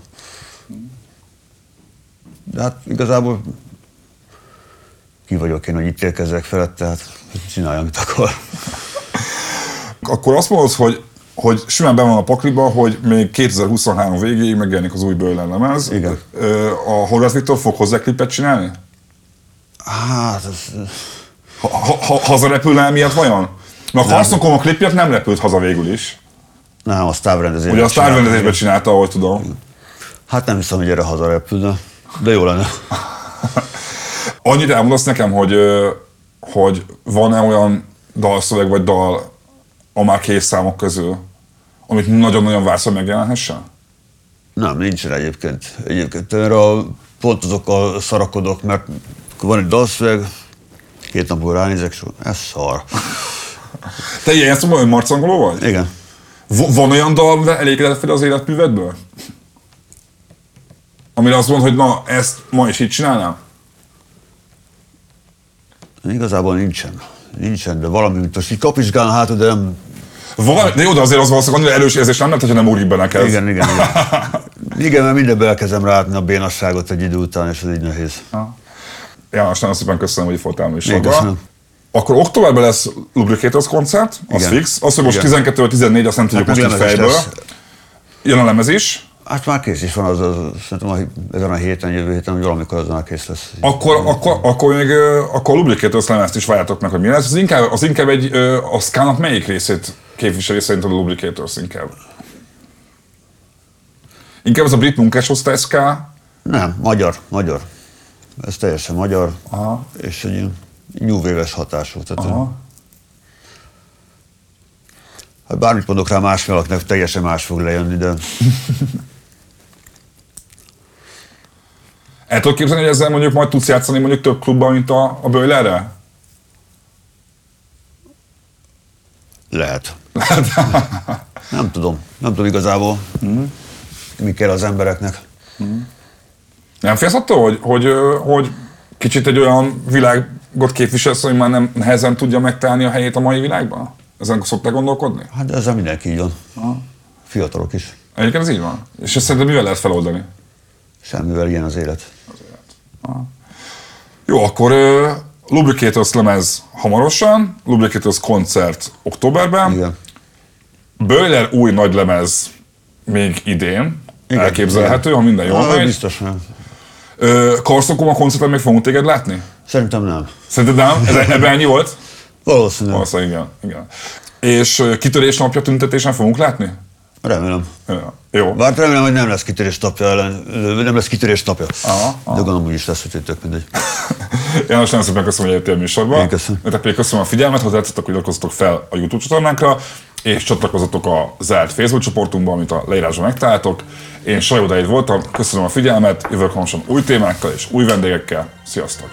De hát igazából ki vagyok én, hogy ítélkezzek felett, tehát csinálja, amit akar. Akkor azt mondod, hogy, hogy simán benne van a pakliba, hogy még 2023 végéig megjelenik az új Böjlen lemez. Igen. A Horváth Viktor fog hozzá klipet csinálni? Hát, ez, Ha, ha, ha, hazarepül el miatt vajon? Mert a Carson Common klipjét nem repült haza végül is. nem, a távrendezésben Ugye a távrendezésben csinálta, ahogy tudom. Hát nem hiszem, hogy erre hazarepülne, de jó lenne. Annyit elmondasz nekem, hogy, hogy van-e olyan dalszöveg vagy dal a már kész számok közül, amit nagyon-nagyon vársz, hogy megjelenhessen? Nem, nincs rá egyébként. Egyébként erre pont azok a szarakodok, mert van egy dalszöveg, két napból ránézek, és ez szar. Te ilyen szóval önmarcangoló vagy? Igen. V- van olyan dal, elégedett fel az életművedből? Amire azt mondod, hogy na, ezt ma is így csinálnám? Igazából nincsen. Nincsen, de valami, mint most így hát, de nem... Valami, de jó, de azért az valószínűleg annyira erős érzés nem lehet, hogyha nem ugrik be neked. Igen, igen, igen. Igen, mert mindenbe elkezdem rátni a bénasságot egy idő után, és ez így nehéz. János, nagyon szépen köszönöm, hogy voltál műsorban. Akkor októberben lesz Lubricators koncert, az Igen. fix. Az, hogy most Igen. 12 14 azt nem tudjuk Hát most így fejből. lesz. Jön a lemez is. Hát már kész is van, az, az, szerintem a, ezen a héten, jövő héten, hogy valamikor az már kész lesz. Akkor, akkor, akkor még akkor a Lubricators lemezt is várjátok meg, hogy mi lesz. Az inkább, az inkább egy, a Skának melyik részét képviseli szerinted a Lubricators inkább? Inkább az a brit munkásosztály Ska, Nem, magyar, magyar. Ez teljesen magyar, Aha. és egy nyúvéves hatású. Tehát Aha. Hát bármit mondok rá másfélaknak, teljesen más fog lejönni, de El tudod képzelni, hogy ezzel mondjuk majd tudsz játszani mondjuk több klubban, mint a, a Böjlerre? Lehet. nem tudom, nem tudom igazából, mi kell az embereknek. Nem félsz attól, hogy, hogy, hogy kicsit egy olyan világot képviselsz, hogy már nem nehezen tudja megtalálni a helyét a mai világban? Ezen szokták gondolkodni? Hát ezzel mindenki így van. Fiatalok is. Egyébként ez így van. És ezt szerintem mivel lehet feloldani? Semmivel ilyen az élet. Jó, akkor Lubricators lemez hamarosan, Lubricators koncert októberben, Igen. Böjler új nagy lemez még idén, Igen, elképzelhető, ha minden jól megy. biztos nem. Karszokon a koncerten még fogunk téged látni? Szerintem nem. Szerinted nem? Ez, ebben ennyi volt? Valószínűleg. Valószínűleg igen, igen. És kitörés napja tüntetésen fogunk látni? Remélem. Ja. Jó. Bár remélem, hogy nem lesz kitörés napja ellen, nem lesz kitörés napja. Aha, De gondolom, úgy is lesz, hogy tök mindegy. János, nagyon szépen köszönöm, hogy eljöttél a műsorba. Én köszönöm. Nektek pedig köszönöm a figyelmet, ha tetszettek, hogy iratkozzatok fel a YouTube csatornánkra, és csatlakozzatok a zárt Facebook csoportunkba, amit a leírásban megtaláltok. Én Sajó Dávid voltam, köszönöm a figyelmet, jövök hamarosan új témákkal és új vendégekkel. Sziasztok!